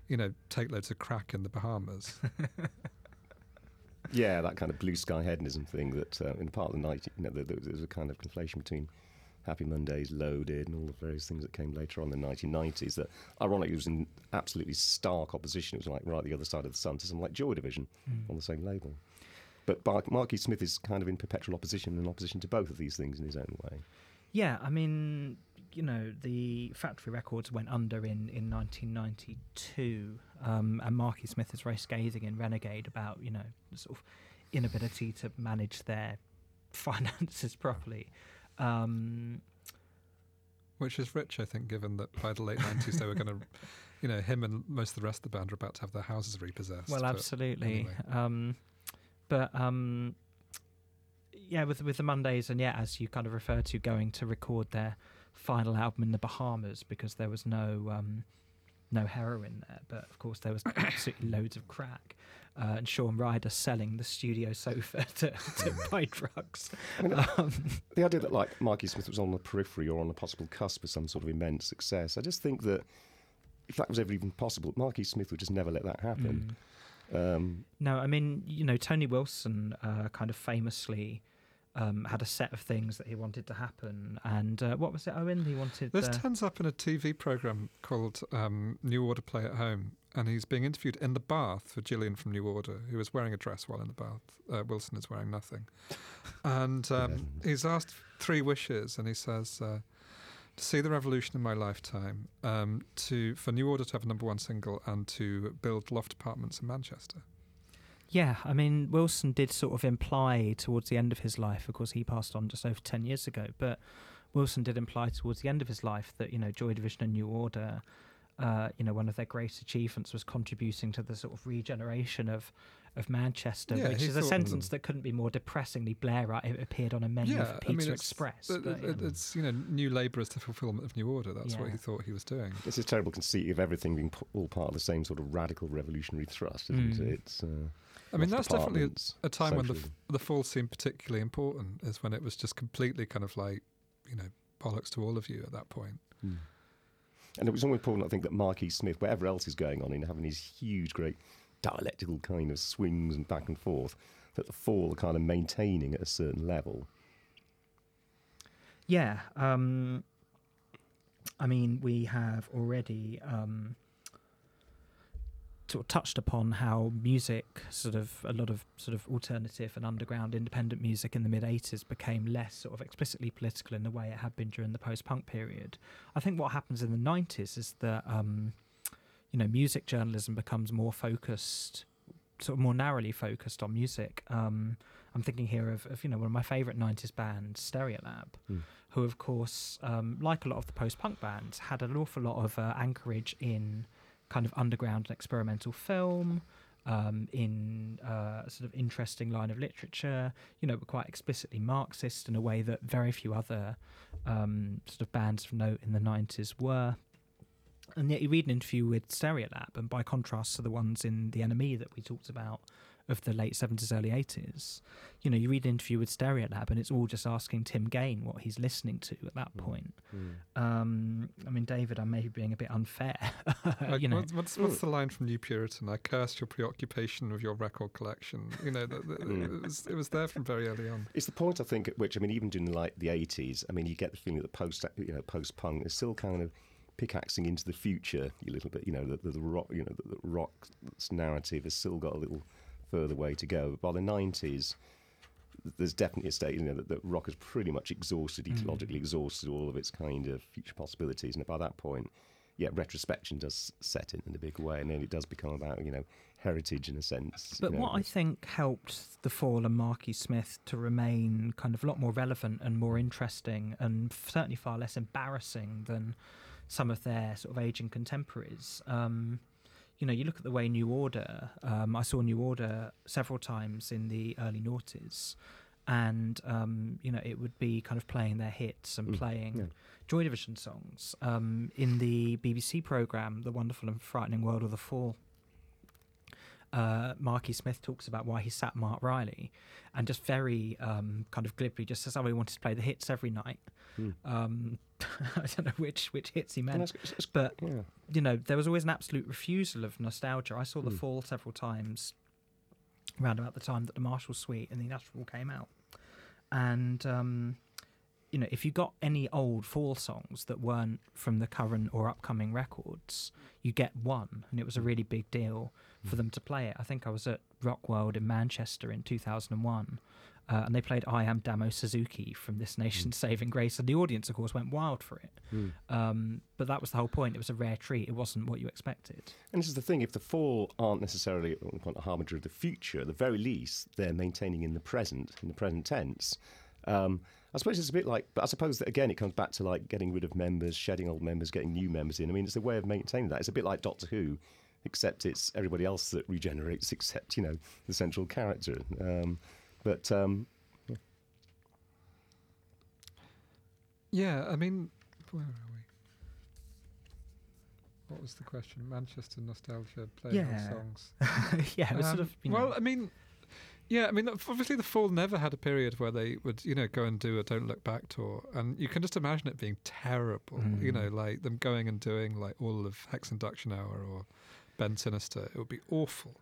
you know, take loads of crack in the Bahamas. Yeah, that kind of blue sky hedonism thing that uh, in part of the night, you know, there, there was a kind of conflation between Happy Mondays, Loaded, and all the various things that came later on in the 1990s that ironically was in absolutely stark opposition. It was like right the other side of the sun to something like Joy Division Mm. on the same label. But Bar- Marky Smith is kind of in perpetual opposition and opposition to both of these things in his own way. Yeah, I mean, you know, the factory records went under in, in 1992, um, and Marky Smith is very scathing in Renegade about, you know, the sort of inability to manage their finances properly. Um, which is rich, I think, given that by the late 90s they were going to, you know, him and most of the rest of the band are about to have their houses repossessed. well, absolutely. anyway. Um, but um, yeah, with with the Mondays, and yeah, as you kind of referred to, going to record their final album in the Bahamas because there was no um, no heroin there, but of course there was absolutely loads of crack. Uh, and Shaun Ryder selling the studio sofa to, to buy drugs. I mean, Um, the idea that like Marky Smith was on the periphery or on a possible cusp of some sort of immense success, I just think that if that was ever even possible, Marky Smith would just never let that happen. mm. Um, No, I mean, you know, Tony Wilson uh, kind of famously um, had a set of things that he wanted to happen. And uh, what was it, Owen? He wanted. This uh, turns up in a TV program called um, New Order Play at Home, and he's being interviewed in the bath for Gillian from New Order, who is wearing a dress while in the bath. Uh, Wilson is wearing nothing. And um, he's asked three wishes, and he says, uh, to see the revolution in my lifetime, um, to for New Order to have a number one single, and to build loft apartments in Manchester. Yeah, I mean, Wilson did sort of imply towards the end of his life, of course, he passed on just over 10 years ago, but Wilson did imply towards the end of his life that, you know, Joy Division and New Order, uh, you know, one of their great achievements was contributing to the sort of regeneration of, of Manchester, Yeah, which is a sentence that couldn't be more depressingly Blairite. It appeared on a menu yeah, for I Pizza mean, it's, Express. it- but, it- yeah. it's you know new labourers to fulfilment of New Order. That's what he thought he was doing. it's this terrible conceit of everything being all part of the same sort of radical revolutionary thrust, isn't Mm. it? It's, uh, I mean, that's definitely a, a time when the the fall seemed particularly important. Is when it was just completely kind of like, you know, bollocks to all of you at that point. Mm. And it was always important, I think, that Marquis Smith, whatever else is going on in having these huge, great dialectical kind of swings and back and forth, that the fall are kind of maintaining at a certain level. Yeah. Um, I mean, we have already um, sort of touched upon how music, sort of a lot of sort of alternative and underground independent music in the mid 80s became less sort of explicitly political in the way it had been during the post punk period. I think what happens in the 90s is that, um, you know, music journalism becomes more focused, sort of more narrowly focused on music. Um, I'm thinking here of, of, you know, one of my favourite 90s bands, Stereolab Mm. who, of course, um, like a lot of the post punk bands, had an awful lot of uh, anchorage in kind of underground and experimental film, um, in uh, sort of interesting line of literature, you know, quite explicitly Marxist in a way that very few other um, sort of bands of note in the 90s were. And yet you read an interview with Stereolab, and by contrast to the ones in The NME that we talked about of the late 70s, early 80s, you know, you read an interview with Stereolab and it's all just asking Tim Gane what he's listening to at that Mm. point. Um, I mean, David, I may be being a bit unfair. Like, you know, what's, what's what's the line from New Puritan? I curse your preoccupation with your record collection. You know, the, the, Mm. it was it was there from very early on. It's the point I think at which I mean, even during like the eighties, I mean, you get the feeling that the post, you know, post punk is still kind of pickaxing into the future a little bit. You know, the, the, the rock, you know, the, the rock's narrative has still got a little further way to go. But by the nineties, there's definitely a state, you know, that, that rock has pretty much exhausted, Mm. ecologically exhausted all of its kind of future possibilities. And by that point, yeah, retrospection does set in in a big way, and then it does become about you know heritage in a sense. But you know, what I think helped the fall and Marky Smith to remain kind of a lot more relevant and more interesting, and certainly far less embarrassing than some of their sort of aging contemporaries. Um, you know, you look at the way New Order. Um, I saw New Order several times in the early noughties, and um, you know, it would be kind of playing their hits and Mm, playing yeah. Joy Division songs. Um, in the BBC program, The Wonderful and Frightening World of the Fall, uh, Marky Smith talks about why he sat Mark Riley, and just very um, kind of glibly just says, "Oh, he wanted to play the hits every night." Hmm. Um, I don't know which which hits he meant, it's- it's- but yeah. you know, there was always an absolute refusal of nostalgia. I saw The Hmm. Fall several times around about the time that the Marshall Suite and the Unutterable came out. And, um, you know, if you got any old Fall songs that weren't from the current or upcoming records, you get one. And it was a really big deal for them to play it. I think I was at Rock World in Manchester in 2001. Uh, and they played I Am Damo Suzuki from This Nation's Saving Grace. And the audience, of course, went wild for it. Hmm. Um, but that was the whole point. It was a rare treat. It wasn't what you expected. And this is the thing: if the fall aren't necessarily at a harbinger of the future, at the very least they're maintaining in the present, in the present tense. Um, I suppose it's a bit like, but I suppose that again it comes back to like getting rid of members, shedding old members, getting new members in. I mean, it's a way of maintaining that. It's a bit like Doctor Who, except it's everybody else that regenerates, except you know the central character. Um, but um, Yeah, I mean, where are we? What was the question? Manchester nostalgia, playing old Yeah. songs. yeah, it was sort Um, of. You know, well, I mean, yeah, I mean, obviously the Fall never had a period where they would, you know, go and do a Don't Look Back tour, and you can just imagine it being terrible. You know, Mm. like them going and doing like all of Hex Enduction Hour or Bend Sinister. It would be awful.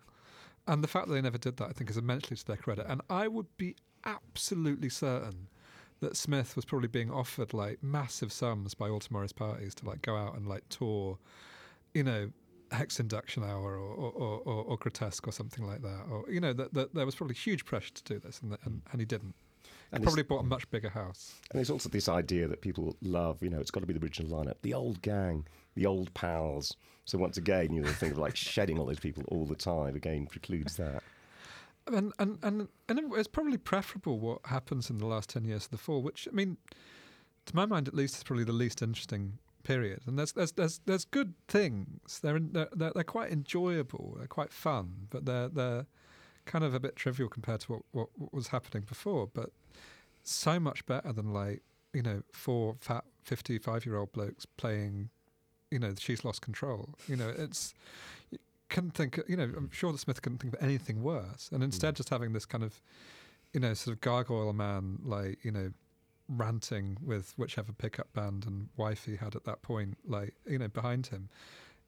And the fact that they never did that, I think, is immensely to their credit. And I would be absolutely certain that Smith was probably being offered like massive sums by all tomorrow's parties to like go out and like tour, you know, Hex Enduction Hour or or, or, or, Grotesque or something like that. Or you know that, that there was probably huge pressure to do this, and and, and he didn't. He and probably bought a much bigger house. and there's also this idea that people love. You know, it's got to be the original lineup, the old gang, the old pals. So once again, you know, the thing of like shedding all those people all the time again precludes that. And and and and it's probably preferable what happens in the last ten years of the fall, which I mean, to my mind at least, is probably the least interesting period. And there's there's there's there's good things. They're in, they're, they're they're quite enjoyable. They're quite fun, but they're they're kind of a bit trivial compared to what what, what was happening before. But so much better than like you know four fat fifty five year old blokes playing, you know, she's lost control. You know, it's you couldn't think. You know, I'm sure that Smith couldn't think of anything worse. And instead, mm. just having this kind of, you know, sort of gargoyle man, like you know, ranting with whichever pickup band and wife he had at that point, like you know, behind him,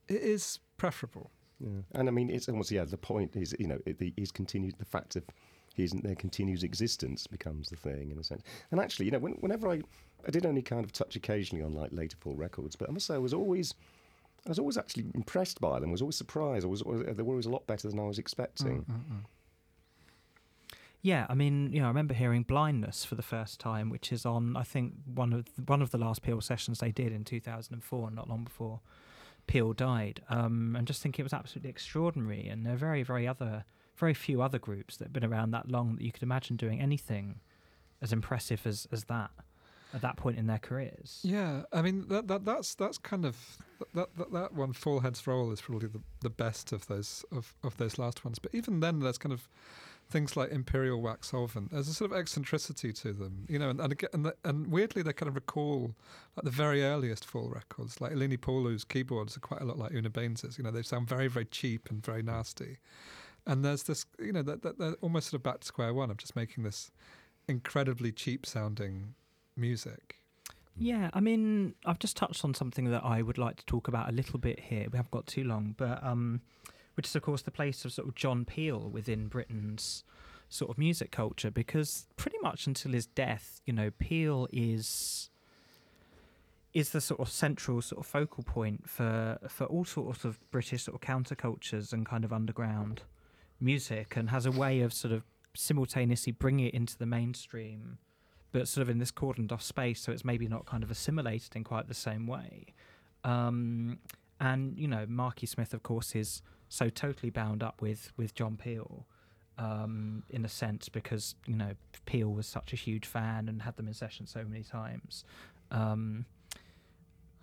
it is preferable. Yeah. And I mean, it's almost yeah. The point is, you know, it, the, his continued the fact of his there continues existence becomes the thing in a sense. And actually, you know, when, whenever I I did only kind of touch occasionally on like later Paul records, but I must say I was always I was always actually impressed by them. Was always surprised. I was, always- they were always a lot better than I was expecting. Mm, mm, mm. Yeah, I mean, you know, I remember hearing "Blindness" for the first time, which is on, I think, one of one of the last Peel sessions they did in 2004, not long before Peel died. Um, and just think it was absolutely extraordinary. And there are very, very other, very few other groups that have been around that long that you could imagine doing anything as impressive as as that at that point in their careers. Yeah, I mean that, that that's that's kind of that that, that one Fall Heads Roll is probably the, the best of those of, of those last ones. But even then, there's kind of things like Imperial Wax Solvent. There's a sort of eccentricity to them, you know, and and, and, the, and weirdly they kind of recall like the very earliest full records, like Elena Poulou's keyboards are quite a lot like Una Baines's. You know, they sound very very cheap and very nasty. And there's this, you know, that they're almost sort of back to square one of just making this incredibly cheap sounding music. Yeah, I mean, I've just touched on something that I would like to talk about a little bit here. We haven't got too long, but um, which is of course the place of sort of John Peel within Britain's sort of music culture, because pretty much until his death, you know, Peel is is the sort of central sort of focal point for for all sorts of British sort of countercultures and kind of underground music, and has a way of sort of simultaneously bringing it into the mainstream but sort of in this cordoned off space, so it's maybe not kind of assimilated in quite the same way. Um, and you know, Marky Smith, of course, is so totally bound up with with John Peel, um, in a sense, because you know Peel was such a huge fan and had them in session so many times. Um,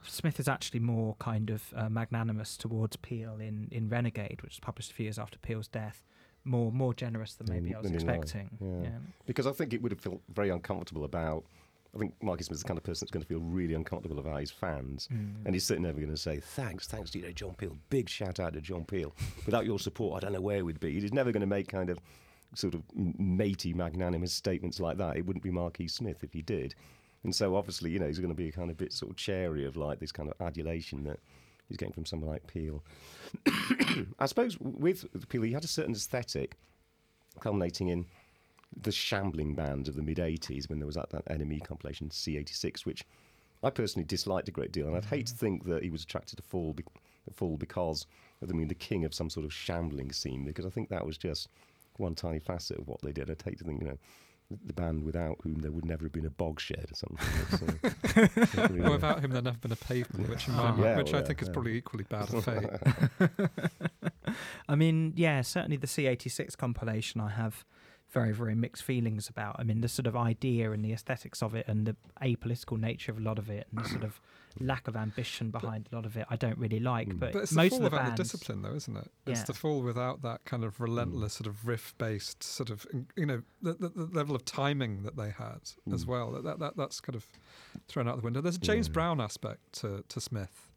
Smith is actually more kind of uh, magnanimous towards Peel in, in Renegade, which was published a few years after Peel's death. More more generous than maybe I was than in Live, expecting. yeah. yeah. Because I think it would have felt very uncomfortable about I think Marky Smith's the kind of person that's going to feel really uncomfortable about his fans. Mm. And he's certainly never going to say, thanks, thanks to you know, John Peel. Big shout out to John Peel. Without your support, I don't know where we'd be. He's never going to make kind of sort of matey, magnanimous statements like that. It wouldn't be Marquis Smith if he did. And so obviously, you know, he's going to be a kind of bit sort of chary of like this kind of adulation that he's getting from someone like Peel. I suppose with Peel, he had a certain aesthetic culminating in the shambling bands of the mid 80s when there was that, that NME compilation C86, which I personally disliked a great deal. And I'd hate to think that he was attracted to Fall, be- Fall because of the, I mean, the king of some sort of shambling scene, because I think that was just one tiny facet of what they did. I'd hate to think, you know, the- the band without whom there would never have been a Bogshed or something. It's, uh, it's really, Or uh, without him, there'd never been a pavement, which, in my Ah. mind, Yeah, which well, I think yeah, is yeah. probably equally bad a fate. I mean, yeah, certainly the C86 compilation I have very, very mixed feelings about. I mean, the sort of idea and the aesthetics of it and the apolitical nature of a lot of it and the sort of lack of ambition behind a lot of it I don't really like. Mm. But, But it's the most fall of the without bands, the discipline, though, isn't it? It's Yeah. the fall without that kind of relentless sort of riff-based sort of, you know, the, the, the level of timing that they had as Mm. well. That, that that's kind of thrown out the window. There's a James Yeah. Brown aspect to to Smith.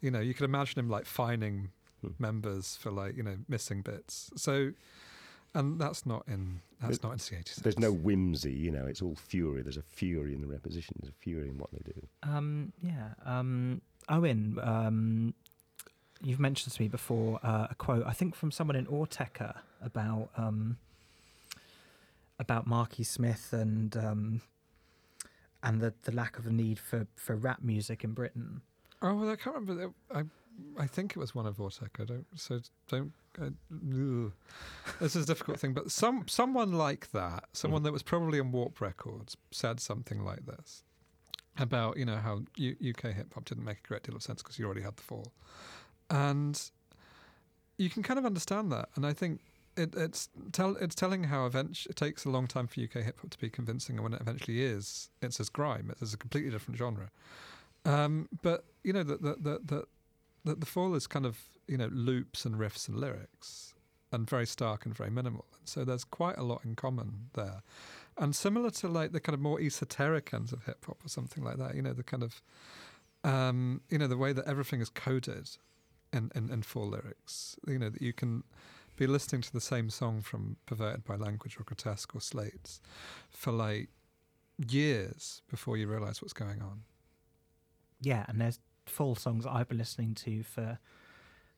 You know, you could imagine him like fining Hmm. members for like you know missing bits. So, and that's not in that's There- not in C86. there's no whimsy, you know, it's all fury. There's a fury in the repetition, there's a fury in what they do. Um, yeah. Um, Owen, um, you've mentioned to me before uh, a quote, I think from someone in Autechre about um, about Marky Smith and um, and the, the lack of a need for, for rap music in Britain. Oh well, I can't remember. I I think it was one of Vortec. I don't. So don't. Uh, this is a difficult thing, but some someone like that, someone that was probably on Warp Records, said something like this about you know how U- UK hip hop didn't make a great deal of sense because you already had the fall, and you can kind of understand that. And I think it, it's tell it's telling how eventually it takes a long time for UK hip hop to be convincing, and when it eventually is, it's as grime. It's as a completely different genre. Um, but you know that the, the the the fall is kind of you know loops and riffs and lyrics, and very stark and very minimal. And so there's quite a lot in common there, and similar to like the kind of more esoteric ends of hip hop or something like that. You know the kind of um, you know the way that everything is coded in, in in fall lyrics. You know that you can be listening to the same song from Perverted by Language or Grotesque or Slates for like years before you realise what's going on. Yeah, and there's full songs that I've been listening to for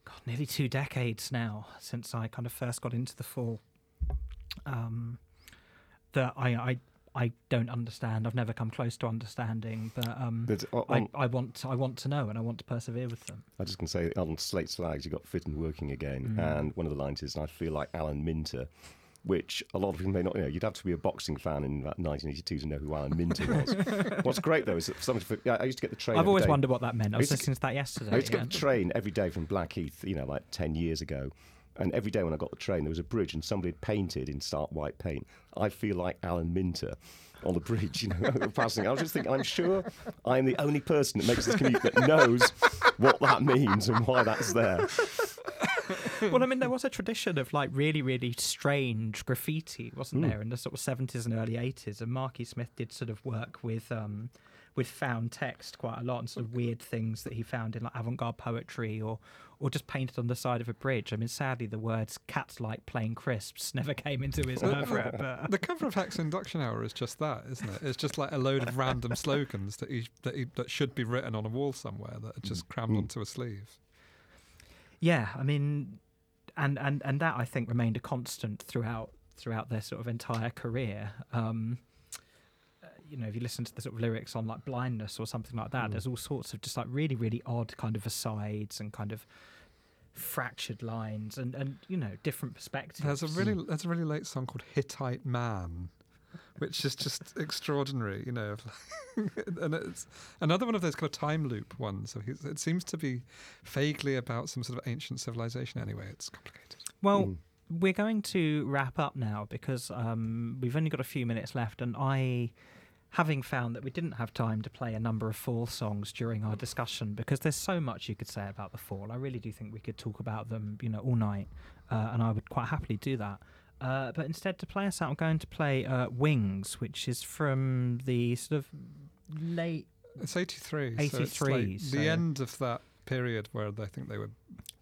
God, nearly two decades now since I kind of first got into the fall. Um, that I, I I don't understand. I've never come close to understanding, but um, But on, I, I want to, I want to know and I want to persevere with them. I just can say on Slate Slags, you got Fit and Working Again, Mm. and one of the lines is, and I feel like Alan Minter, which a lot of people may not know. You'd have to be a boxing fan in about 1982 to know who Alan Minter was. What's great though is that yeah, I used to get the train. I've always day. wondered what that meant. I I was listening to that yesterday. I used to yeah. get the train every day from Blackheath, you know, like 10 years ago. And every day when I got the train, there was a bridge and somebody had painted in stark white paint. I feel like Alan Minter on the bridge, you know, passing. I was just thinking, I'm sure I'm the only person that makes this commute that knows what that means and why that's there. well, I mean, there was a tradition of like really, really strange graffiti, wasn't Mm. there, in the sort of seventies and early eighties? And Marky Smith did sort of work with um, with found text quite a lot and sort of weird things that he found in like avant-garde poetry or or just painted on the side of a bridge. I mean, sadly, the words "cats like plain crisps" never came into his oeuvre. But The cover of Hex Enduction Hour is just that, isn't it? It's just like a load of random slogans that he, that, he, that should be written on a wall somewhere that are just crammed Mm. onto a sleeve. Yeah, I mean, and and and that I think remained a constant throughout throughout their sort of entire career. Um, uh, you know, if you listen to the sort of lyrics on like blindness or something like that, Mm. there's all sorts of just like really, really odd kind of asides and kind of fractured lines and and you know different perspectives. There's a really there's a really late song called Hittite Man, which is just extraordinary, you know. and it's another one of those kind of time loop ones. So he's, it seems to be vaguely about some sort of ancient civilization. Anyway, it's complicated. well. Mm. We're going to wrap up now because um, we've only got a few minutes left, and I, having found that we didn't have time to play a number of Fall songs during our discussion, because there's so much you could say about the Fall. I really do think we could talk about them, you know, all night, uh, and I would quite happily do that. Uh, but instead, to play us out, I'm going to play uh, Wings, which is from the sort of late. It's 83. 83, So it's like so- the end of that period where I think they were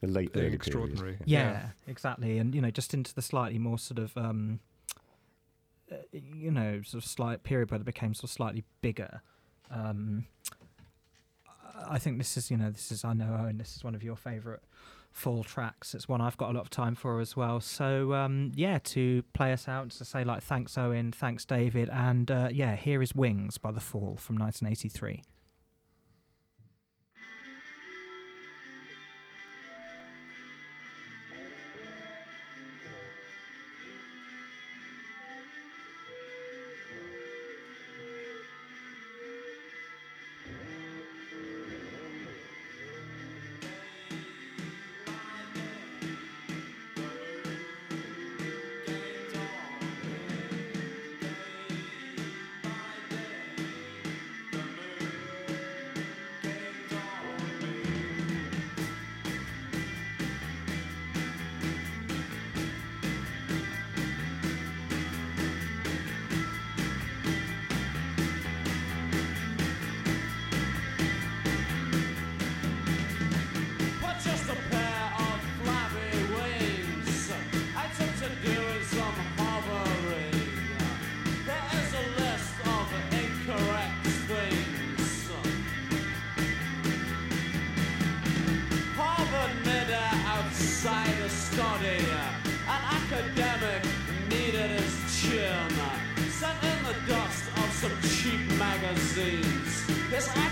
The late being early extraordinary. Yeah, exactly. And, you know, just into the slightly more sort of. Um, uh, you know, sort of slight period where it became sort of slightly bigger. Um, I think this is, you know, this is I know Owen. This is one of your favourite fall tracks. It's one I've got a lot of time for as well. So um, yeah, to play us out to say like thanks Owen, thanks David, and uh, yeah, here is Wings by the Fall from 1983.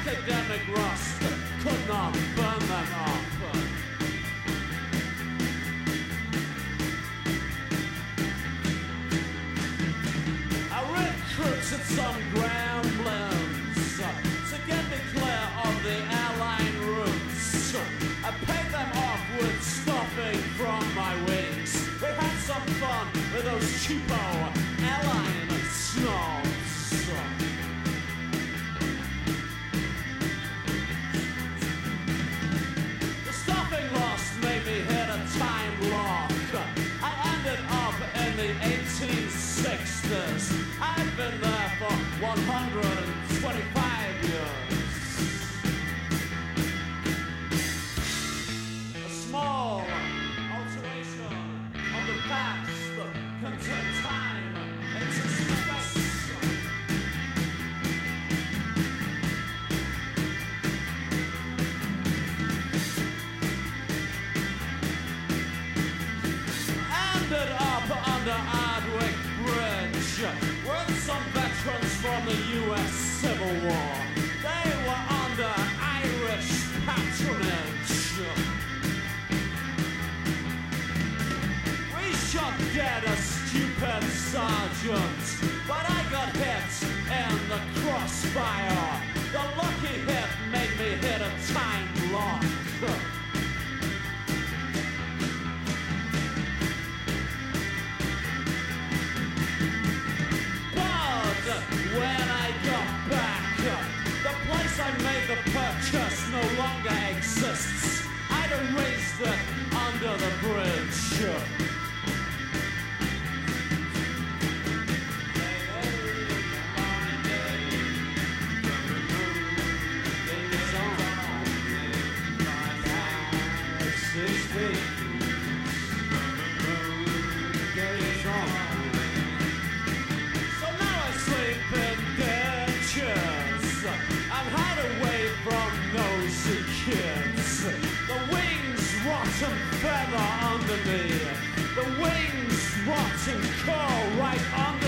Academic rust could not burn them but I got hit in the crossfire. And curl right under